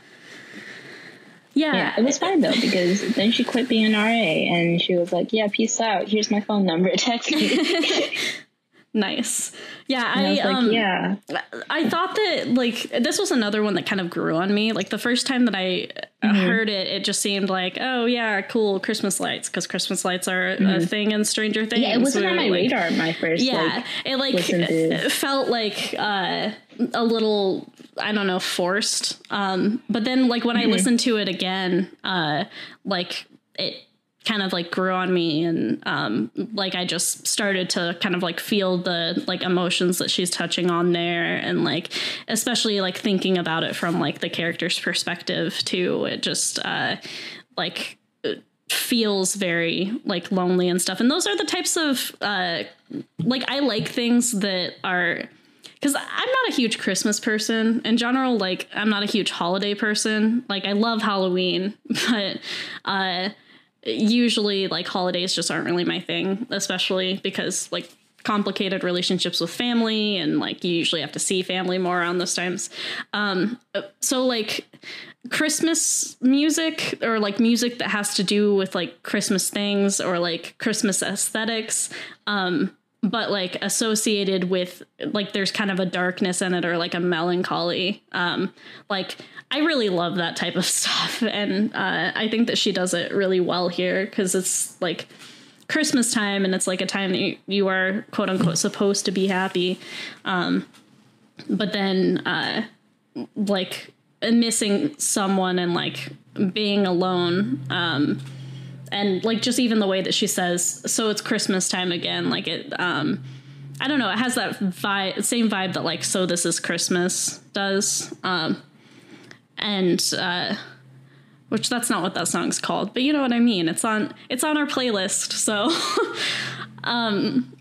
yeah, Yeah, it was fine though because then she quit being an RA and she was like, "Yeah, peace out. Here's my phone number. Text me." nice. Yeah And I i, like, um "Yeah, i thought that like this was another one that kind of grew on me. Like the first time that i uh heard it it just seemed like oh yeah cool christmas lights because christmas lights are a thing in stranger things yeah." It wasn't on my like, radar my first. yeah like, it like felt like uh a little i don't know forced. Um but then like when i listened to it again uh like it kind of like grew on me and um like i just started to kind of like feel the like emotions that she's touching on there and like especially like thinking about it from like the character's perspective too. It just uh like feels very like lonely and stuff. And those are the types of uh like i like things that are because i'm not a huge christmas person. In general like i'm not a huge holiday person. Like i love halloween but uh usually like holidays just aren't really my thing especially because like complicated relationships with family and like you usually have to see family more around those times. Um so like christmas music or like music that has to do with like christmas things or like christmas aesthetics um but like associated with like there's kind of a darkness in it or like a melancholy. Um like i really love that type of stuff. And uh i think that she does it really well here because it's like christmas time and it's like a time that you, you are quote unquote supposed to be happy. Um but then uh like missing someone and like being alone um and like just even the way that she says so it's christmas time again like it um i don't know it has that vibe same vibe that like so this is christmas does um and uh which that's not what that song's called but you know what i mean it's on it's on our playlist so um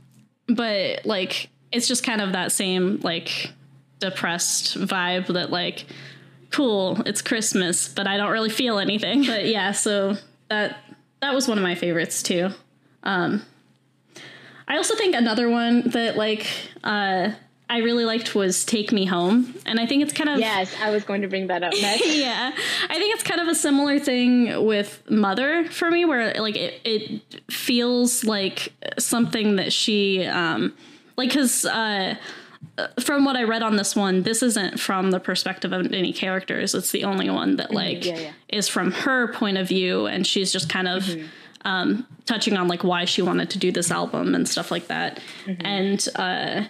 but like it's just kind of that same like depressed vibe that like cool it's christmas but i don't really feel anything. But yeah so that that was one of my favorites too um i also think another one that like uh i really liked was take me home and i think it's kind of yes, I was going to bring that up next. yeah i think it's kind of a similar thing with mother for me where like it, it feels like something that she um like because uh from what i read on this one this isn't from the perspective of any characters it's the only one that like yeah, yeah. is from her point of view and she's just kind of um touching on like why she wanted to do this album and stuff like that and uh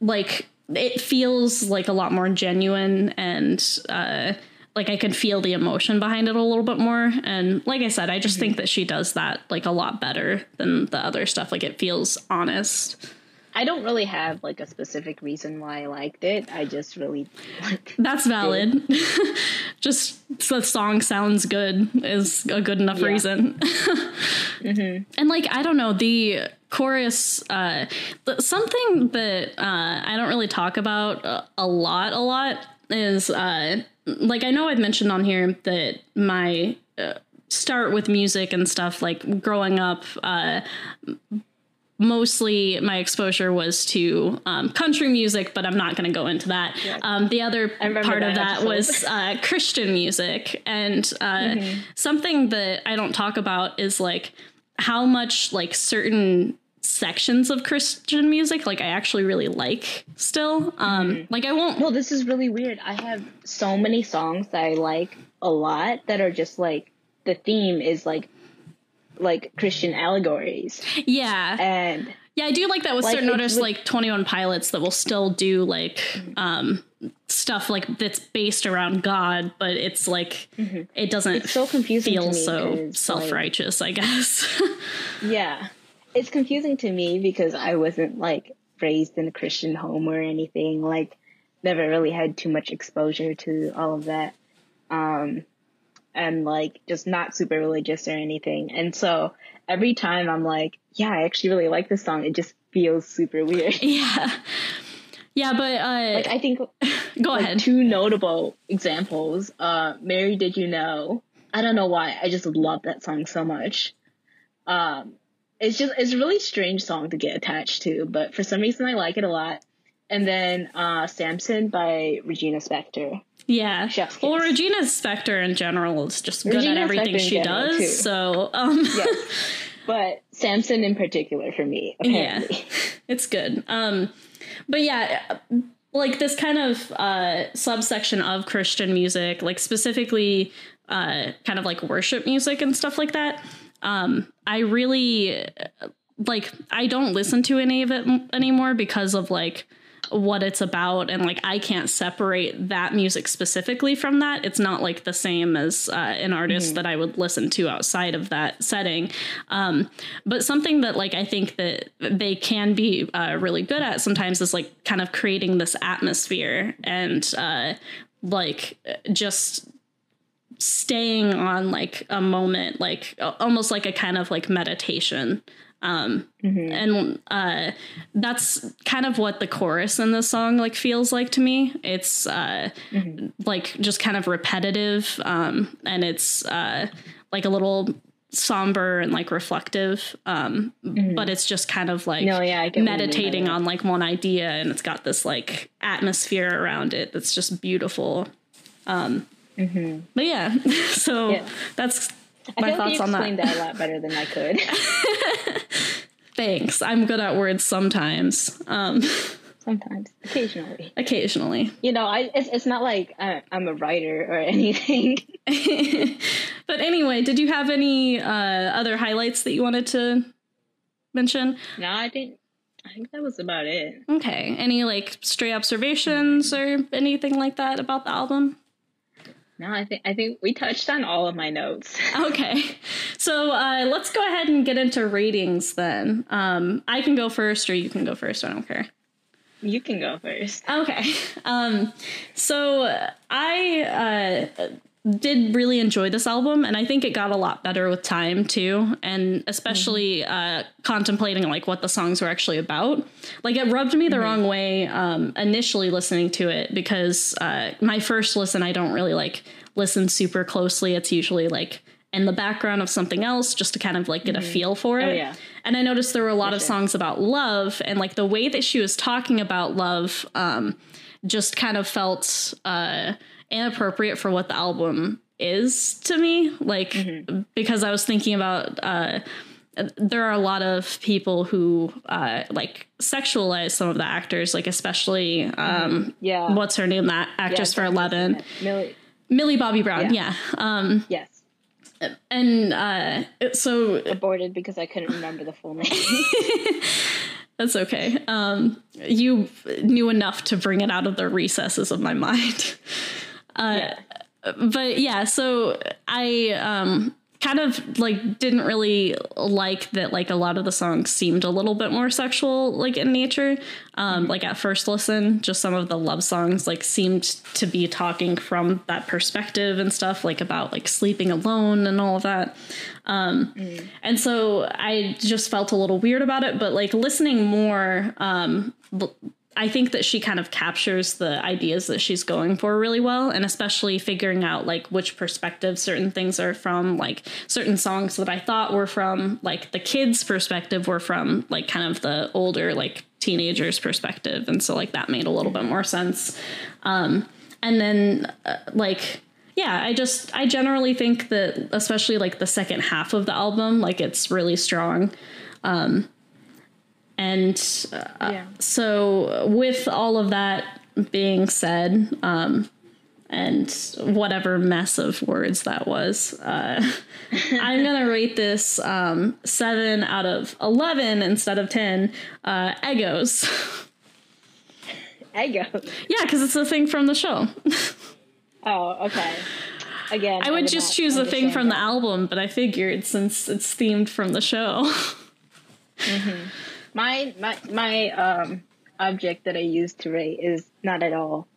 like it feels like a lot more genuine and uh like I could feel the emotion behind it a little bit more. And like I said, I just think that she does that like a lot better than the other stuff. Like it feels honest. I don't really have like a specific reason why I liked it. I just really like That's valid. just the song sounds good is a good enough Yeah. reason. And like I don't know the chorus uh something that uh I don't really talk about a lot a lot is uh like I know I've mentioned on here that my uh, start with music and stuff like growing up uh mostly my exposure was to um, country music, but I'm not going to go into that. Um, the other part of that that episode. was uh, Christian music, and uh, something that I don't talk about is like how much like certain sections of Christian music like I actually really like still. Um, Like I won't. Well, this is really weird. I have so many songs that I like a lot that are just like the theme is like like Christian allegories. Yeah, And Yeah, I do like that with Like, certain artists like 21 Pilots that will still do like um stuff like that's based around God, but it's like it doesn't Mm-hmm. it's so confusing feel so self-righteous, I guess. yeah. It's confusing to me because I wasn't like raised in a Christian home or anything. Like never really had too much exposure to all of that. Um and like just not super religious or anything. And so every time I'm like, yeah, I actually really like this song. It just feels super weird. yeah. Yeah, but uh Like I think go like ahead. two notable examples. Uh, Mary, did you know? I don't know why. I just love that song so much. Um, it's just it's a really strange song to get attached to, but for some reason I like it a lot. And then uh, Samson by Regina Spektor. Yeah. Chef's Well. Regina Spektor in general is just good Regina at everything Spektor in she does. too. So, um Yes. but Samson in particular for me, apparently. it's good. Um, but yeah, like this kind of uh, subsection of Christian music, like specifically uh, kind of like worship music and stuff like that. Um, I really like. I don't listen to any of it m- anymore because of like what it's about and like I can't separate that music specifically from that. It's not like the same as uh, an artist that I would listen to outside of that setting. Um, but something that like I think that they can be uh, really good at sometimes is like kind of creating this atmosphere and uh, like just staying on like a moment like almost like a kind of like meditation um and uh that's kind of what the chorus in this song like feels like to me. It's uh like just kind of repetitive um and it's uh like a little somber and like reflective um but it's just kind of like No, yeah, I get what you mean by meditating on like one idea and it's got this like atmosphere around it that's just beautiful. Um but yeah so Yeah. that's I my like thoughts you on explained that that. a lot better than I could. thanks i'm good at words sometimes um Sometimes, occasionally. occasionally You know, I it's, it's not like uh, I'm a writer or anything. but anyway did you have any uh other highlights that you wanted to mention no, I think I think that was about it. okay any like stray observations or anything like that about the album No, I think I think we touched on all of my notes. Okay, so uh, let's go ahead and get into ratings then. Um, I can go first, or you can go first. I don't care. You can go first. Okay, um, so I uh, did really enjoy this album, and I think it got a lot better with time too, and especially uh, contemplating like what the songs were actually about. Like it rubbed me the wrong way um, initially listening to it because uh, my first listen, I don't really like listen super closely. It's usually like in the background of something else just to kind of like get a feel for it. yeah. And I noticed there were a lot of songs about love and like the way that she was talking about love um just kind of felt uh inappropriate for what the album is to me like because I was thinking about uh there are a lot of people who uh like sexualize some of the actors like especially um Yeah. what's her name that actress for 11 Millie. Millie Bobby Brown yeah, um Yes. and uh so Aborted because I couldn't remember the full name. That's okay. Um, you knew enough to bring it out of the recesses of my mind. Uh, but yeah, so I um kind of like didn't really like that like a lot of the songs seemed a little bit more sexual like in nature. Um like at first listen just some of the love songs like seemed to be talking from that perspective and stuff like about like sleeping alone and all of that. Um and so i just felt a little weird about it but like listening more um I think that she kind of captures the ideas that she's going for really well, and especially figuring out like which perspective certain things are from. Like certain songs that I thought were from like the kids' perspective were from like kind of the older like teenagers' perspective, and so like that made a little bit more sense. Um, and then uh, like yeah, I just I generally think that especially like the second half of the album, like it's really strong. Um, and uh, Yeah. so, with all of that being said, um, and whatever mess of words that was, uh, I'm gonna rate this um, seven out of eleven instead of ten. Uh, Eggos, Eggo. yeah, because it's a thing from the show. Oh, okay. Again, I would just choose a thing from the album, but I figured since it's themed from the show. My my my um object that I use to rate is not at all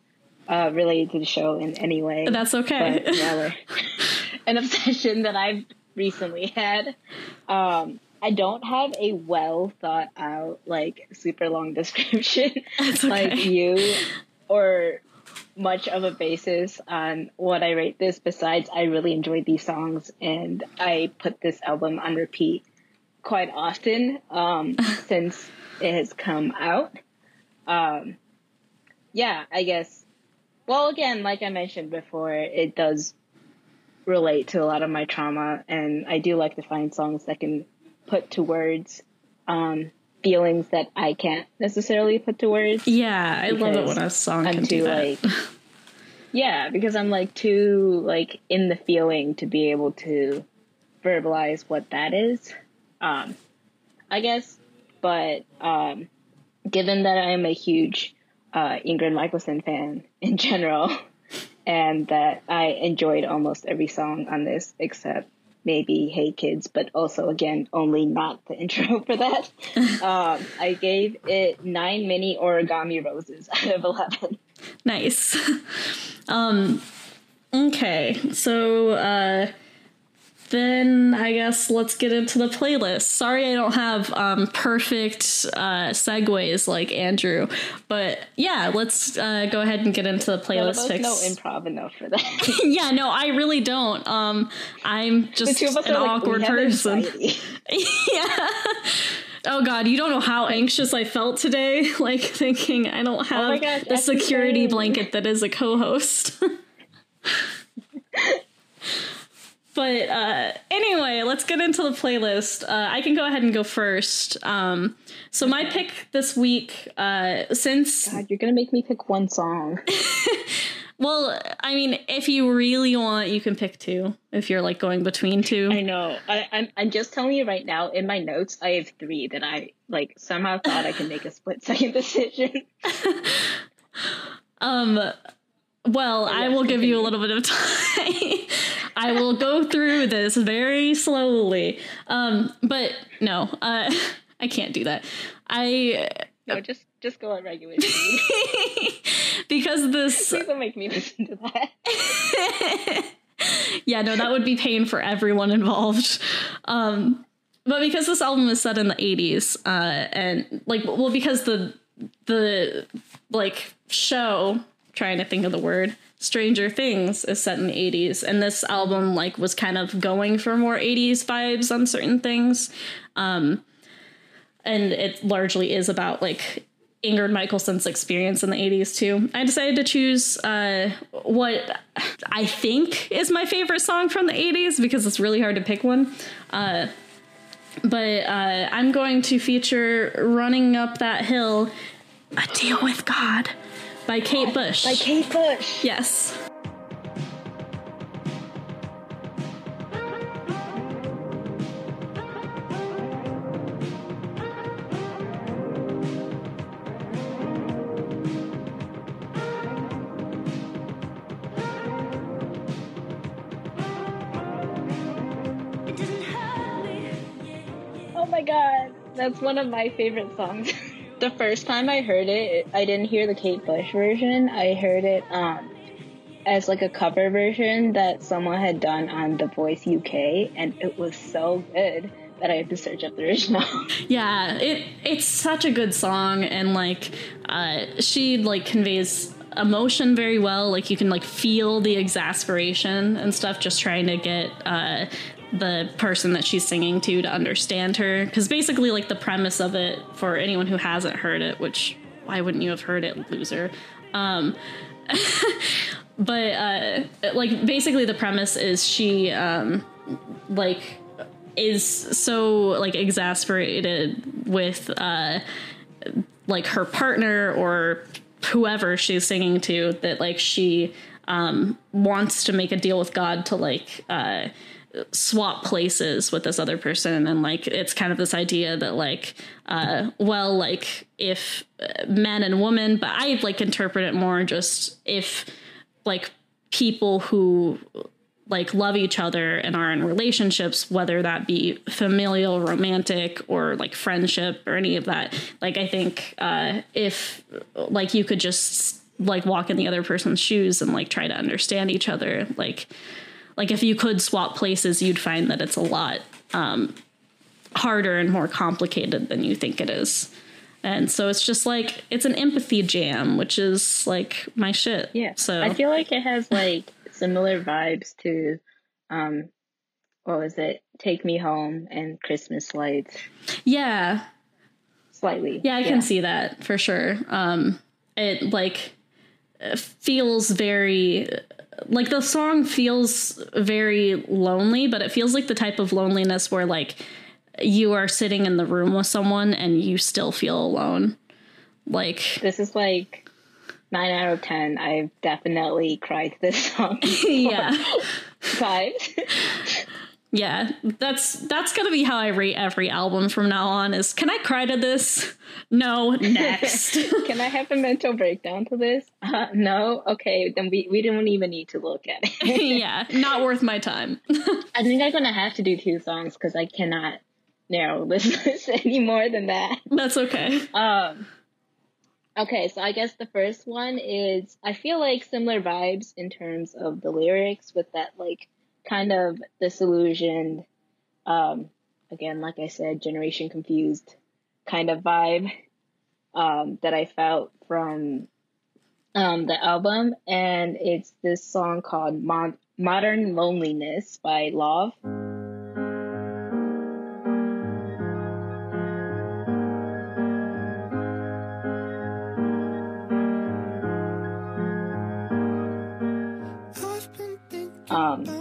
uh related to the show in any way. That's okay. but an obsession that I've recently had. Um, I don't have a well thought out, like super long description That's like you, or much of a basis on what I rate this. Besides, I really enjoyed these songs, and I put this album on repeat quite often um, since it has come out. Um, yeah, I guess. Well, again, like I mentioned before, it does relate to a lot of my trauma, and I do like to find songs that can put to words um, feelings that I can't necessarily put to words. yeah, I love it when a song I'm can too do that. like, yeah, because I'm like too like in the feeling to be able to verbalize what that is. Um, I guess, but um, given that I am a huge uh, Ingrid Michaelson fan in general, and that I enjoyed almost every song on this except maybe Hey Kids, but also again only not the intro for that. um, I gave it nine mini origami roses out of eleven. Nice. um okay. So uh then I guess let's get into the playlist. Sorry I don't have um perfect uh segues like Andrew, but yeah, let's uh go ahead and get into the playlist picks. know improv enough for that. yeah, no, I really don't. Um I'm just two of us an like, awkward have person. yeah. Oh god, you don't know how anxious I felt today. Like thinking I don't have Oh gosh, the security blanket that is a co-host. But uh, anyway, let's get into the playlist. Uh, I can go ahead and go first. Um, so my pick this week, uh, since God, you're gonna make me pick one song. well, I mean, if you really want, you can pick two. If you're like going between two. I know. I, I'm I'm just telling you right now. In my notes, I have three that I like somehow thought I could make a split second decision. Um, well, I yes, will give you a little bit of time. I will go through this very slowly. Um, but no, uh, I can't do that. I No, just just go on regular speed. because this Please don't make me listen to that. yeah, no, that would be pain for everyone involved. Um, but because this album is set in the 80s, uh, and like, well, because the the like show, trying to think of the word, Stranger Things is set in the 80s, and this album like was kind of going for more 80s vibes on certain things. Um, and it largely is about like Ingrid Michaelson's experience in the 80s too. I decided to choose uh, what I think is my favorite song from the 80s because it's really hard to pick one. Uh, but uh, I'm going to feature Running Up That Hill, A Deal with God by Kate Bush. By Kate Bush. Yes. Oh my god, that's one of my favorite songs. the first time I heard it, I didn't hear the Kate Bush version. I heard it um, as like a cover version that someone had done on The Voice UK, and it was so good that I had to search up the original. Yeah, it it's such a good song, and like uh, she like conveys emotion very well. Like you can like feel the exasperation and stuff, just trying to get uh, the person that she's singing to to understand her. Because basically, like the premise of it for anyone who hasn't heard it, which why wouldn't you have heard it, loser? Um, but uh, like basically, the premise is she um, like is so like exasperated with uh, like her partner or whoever she's singing to that like she um, wants to make a deal with God to like uh, swap places with this other person. And like it's kind of this idea that like uh well like if men and women but i like interpret it more just if like people who like love each other and are in relationships whether that be familial romantic or like friendship or any of that. Like i think uh if like you could just like walk in the other person's shoes and like try to understand each other like like if you could swap places you'd find that it's a lot um harder and more complicated than you think it is and so it's just like it's an empathy jam which is like my shit Yeah. so I feel like it has like similar vibes to, um, what was it? Take Me Home and Christmas Lights. yeah Slightly. Yeah, I can see that for sure. Um, it like feels very like the song feels very lonely, but it feels like the type of loneliness where like you are sitting in the room with someone and you still feel alone. Like This is like nine out of ten. I've definitely cried to this song yeah. times. Yeah, that's that's gonna be how I rate every album from now on. Is can I cry to this? No, next. Can I have a mental breakdown to this? Uh, no. Okay, then we we don't even need to look at it. yeah, not worth my time. I think I'm gonna have to do two songs because I cannot narrow this list any more than that. that's okay. Um. Okay, so I guess the first one is I feel like similar vibes in terms of the lyrics with that like kind of disillusioned, um, again, like I said, generation confused kind of vibe um, that I felt from um, the album, and it's this song called Mod- "Modern Loneliness" by Lauv.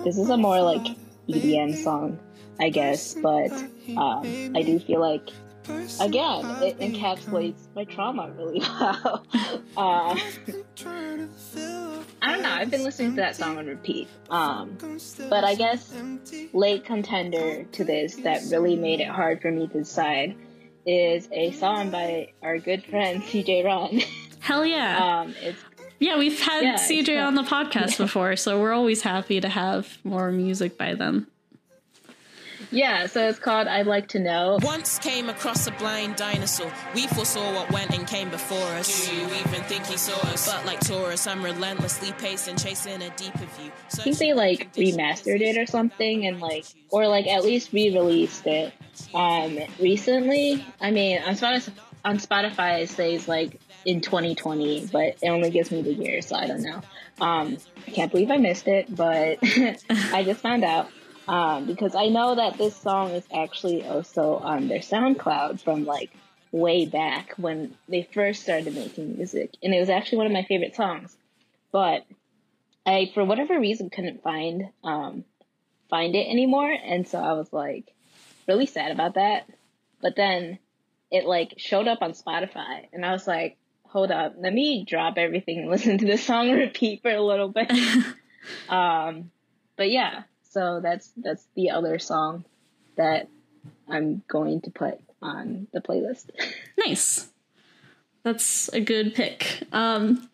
This is a more like EDM song, I guess, but um, I do feel like, again, it encapsulates my trauma really well. uh, I don't know. I've been listening to that song on repeat. Um, but I guess late contender to this that really made it hard for me to decide is a song by our good friend CJ Ron. Hell yeah. um, it's Yeah, we've had Yeah, CJ on the podcast before, so we're always happy to have more music by them. yeah, so it's called "I'd Like to Know." Once came across a blind dinosaur. We foresaw what went and came before us. Do you even think he saw us? But like Taurus, I'm relentlessly pacing, and chasing a deeper view. I think they like remastered it or something and like or like at least re-released it um recently. I mean on Spotify on Spotify it says like in 2020, but it only gives me the year, so I don't know. Um I can't believe I missed it, but I just found out. Um, because I know that this song is actually also on their SoundCloud from like way back when they first started making music. And it was actually one of my favorite songs. But I for whatever reason couldn't find um find it anymore and so I was like really sad about that. But then it like showed up on Spotify and I was like, hold up, let me drop everything and listen to the song repeat for a little bit. um but yeah, so that's that's the other song that I'm going to put on the playlist. Nice. that's a good pick. Um,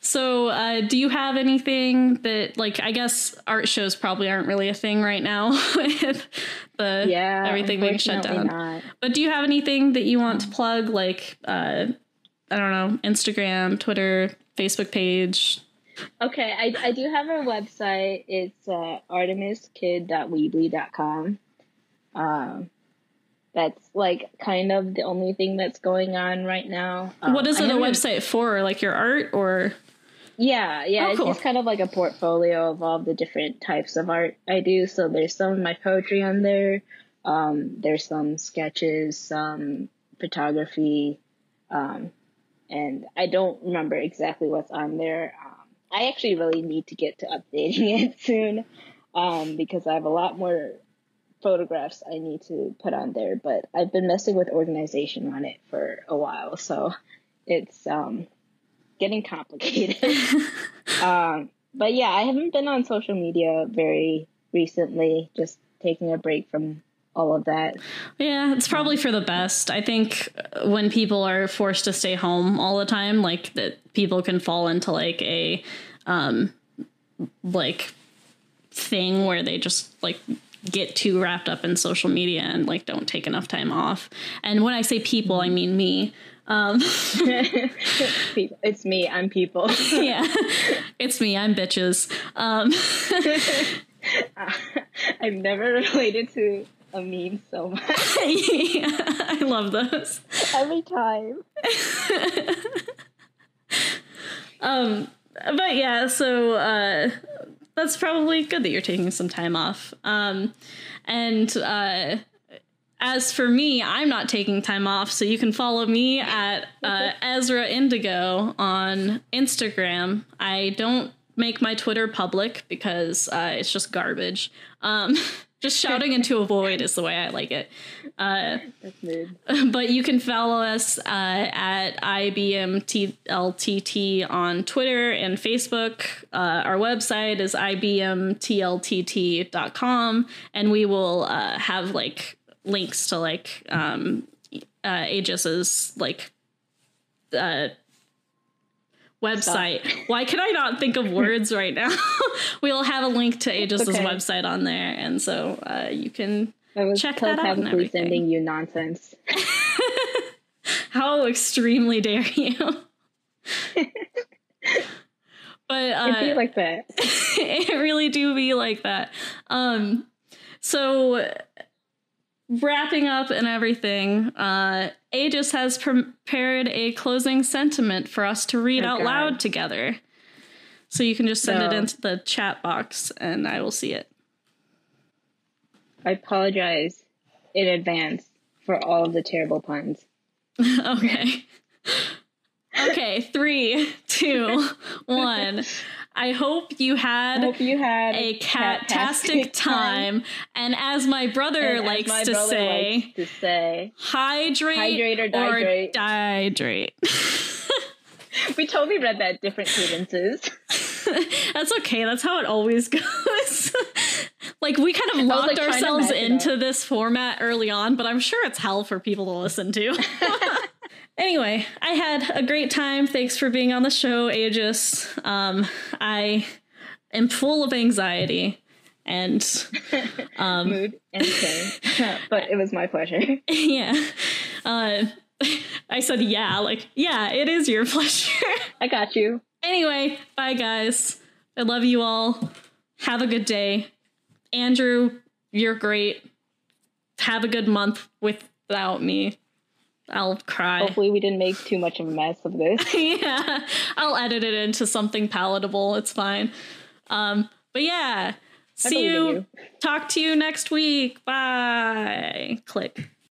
so, uh, do you have anything that, like, I guess art shows probably aren't really a thing right now with the Yeah, everything being shut down. not. But do you have anything that you want to plug, like, uh, I don't know, Instagram, Twitter, Facebook page? Okay, I, I do have a website. It's uh, artemiskid.weebly.com. Um, that's like kind of the only thing that's going on right now. Um, what is it a website for? Like your art or? Yeah, yeah, Oh, it's cool. just kind of like a portfolio of all the different types of art I do. So there's some of my poetry on there. Um, there's some sketches, some photography, um, and I don't remember exactly what's on there. Um, I actually really need to get to updating it soon um, because I have a lot more photographs I need to put on there. But I've been messing with organization on it for a while, so it's um, getting complicated. um, but yeah, I haven't been on social media very recently, just taking a break from all of that. Yeah, it's probably for the best. I think when people are forced to stay home all the time, like that people can fall into like a um like thing where they just like get too wrapped up in social media and like don't take enough time off. And when I say people, I mean me. Um It's me, I'm people. yeah. it's me, I'm bitches. Um I've never related to a meme so much yeah, I love those. every time. Um, but yeah, so uh, that's probably good that you're taking some time off. Um, and uh, as for me, I'm not taking time off, so you can follow me at uh, Ezra Indigo on Instagram. I don't make my Twitter public because uh, it's just garbage. Um, just shouting into a void is the way I like it. Uh, That's mood. but you can follow us uh, at IBMTLTT on Twitter and Facebook. Uh, our website is IBMTLTT.com, and we will uh, have like links to like um, uh, Aegis's like uh, website. Why can I not think of words right now? we'll have a link to Aegis's okay. website on there, and so uh, you can I was Check that out and everything. sending you nonsense. How extremely dare you? but uh, be like that. it really do be like that. Um, so wrapping up and everything, uh, Aegis has prepared a closing sentiment for us to read Oh, out God. loud together. So you can just send it into the chat box and I will see it. I apologize in advance for all of the terrible puns. okay. Okay, three, two, one. I hope you had hope you had a cat-tastic time. And as my brother And likes my to brother say, likes to say, hydrate, Hydrate or dihydrate. dihydrate. we totally read that different cadences. That's okay. That's how it always goes. like we kind of locked like, ourselves into this format early on, but I'm sure it's hell for people to listen to. Anyway, I had a great time. Thanks for being on the show, Aegis. Um, I am full of anxiety and um, Mood and pain. but it was my pleasure. yeah. Uh, I said, yeah, like, yeah, it is your pleasure. I got you. anyway, bye, guys. I love you all. Have a good day. Andrew, you're great. Have a good month without me. I'll cry. Hopefully, we didn't make too much of a mess of this. yeah, I'll edit it into something palatable. It's fine. Um, but yeah, see you. you. Talk to you next week. Bye. Click.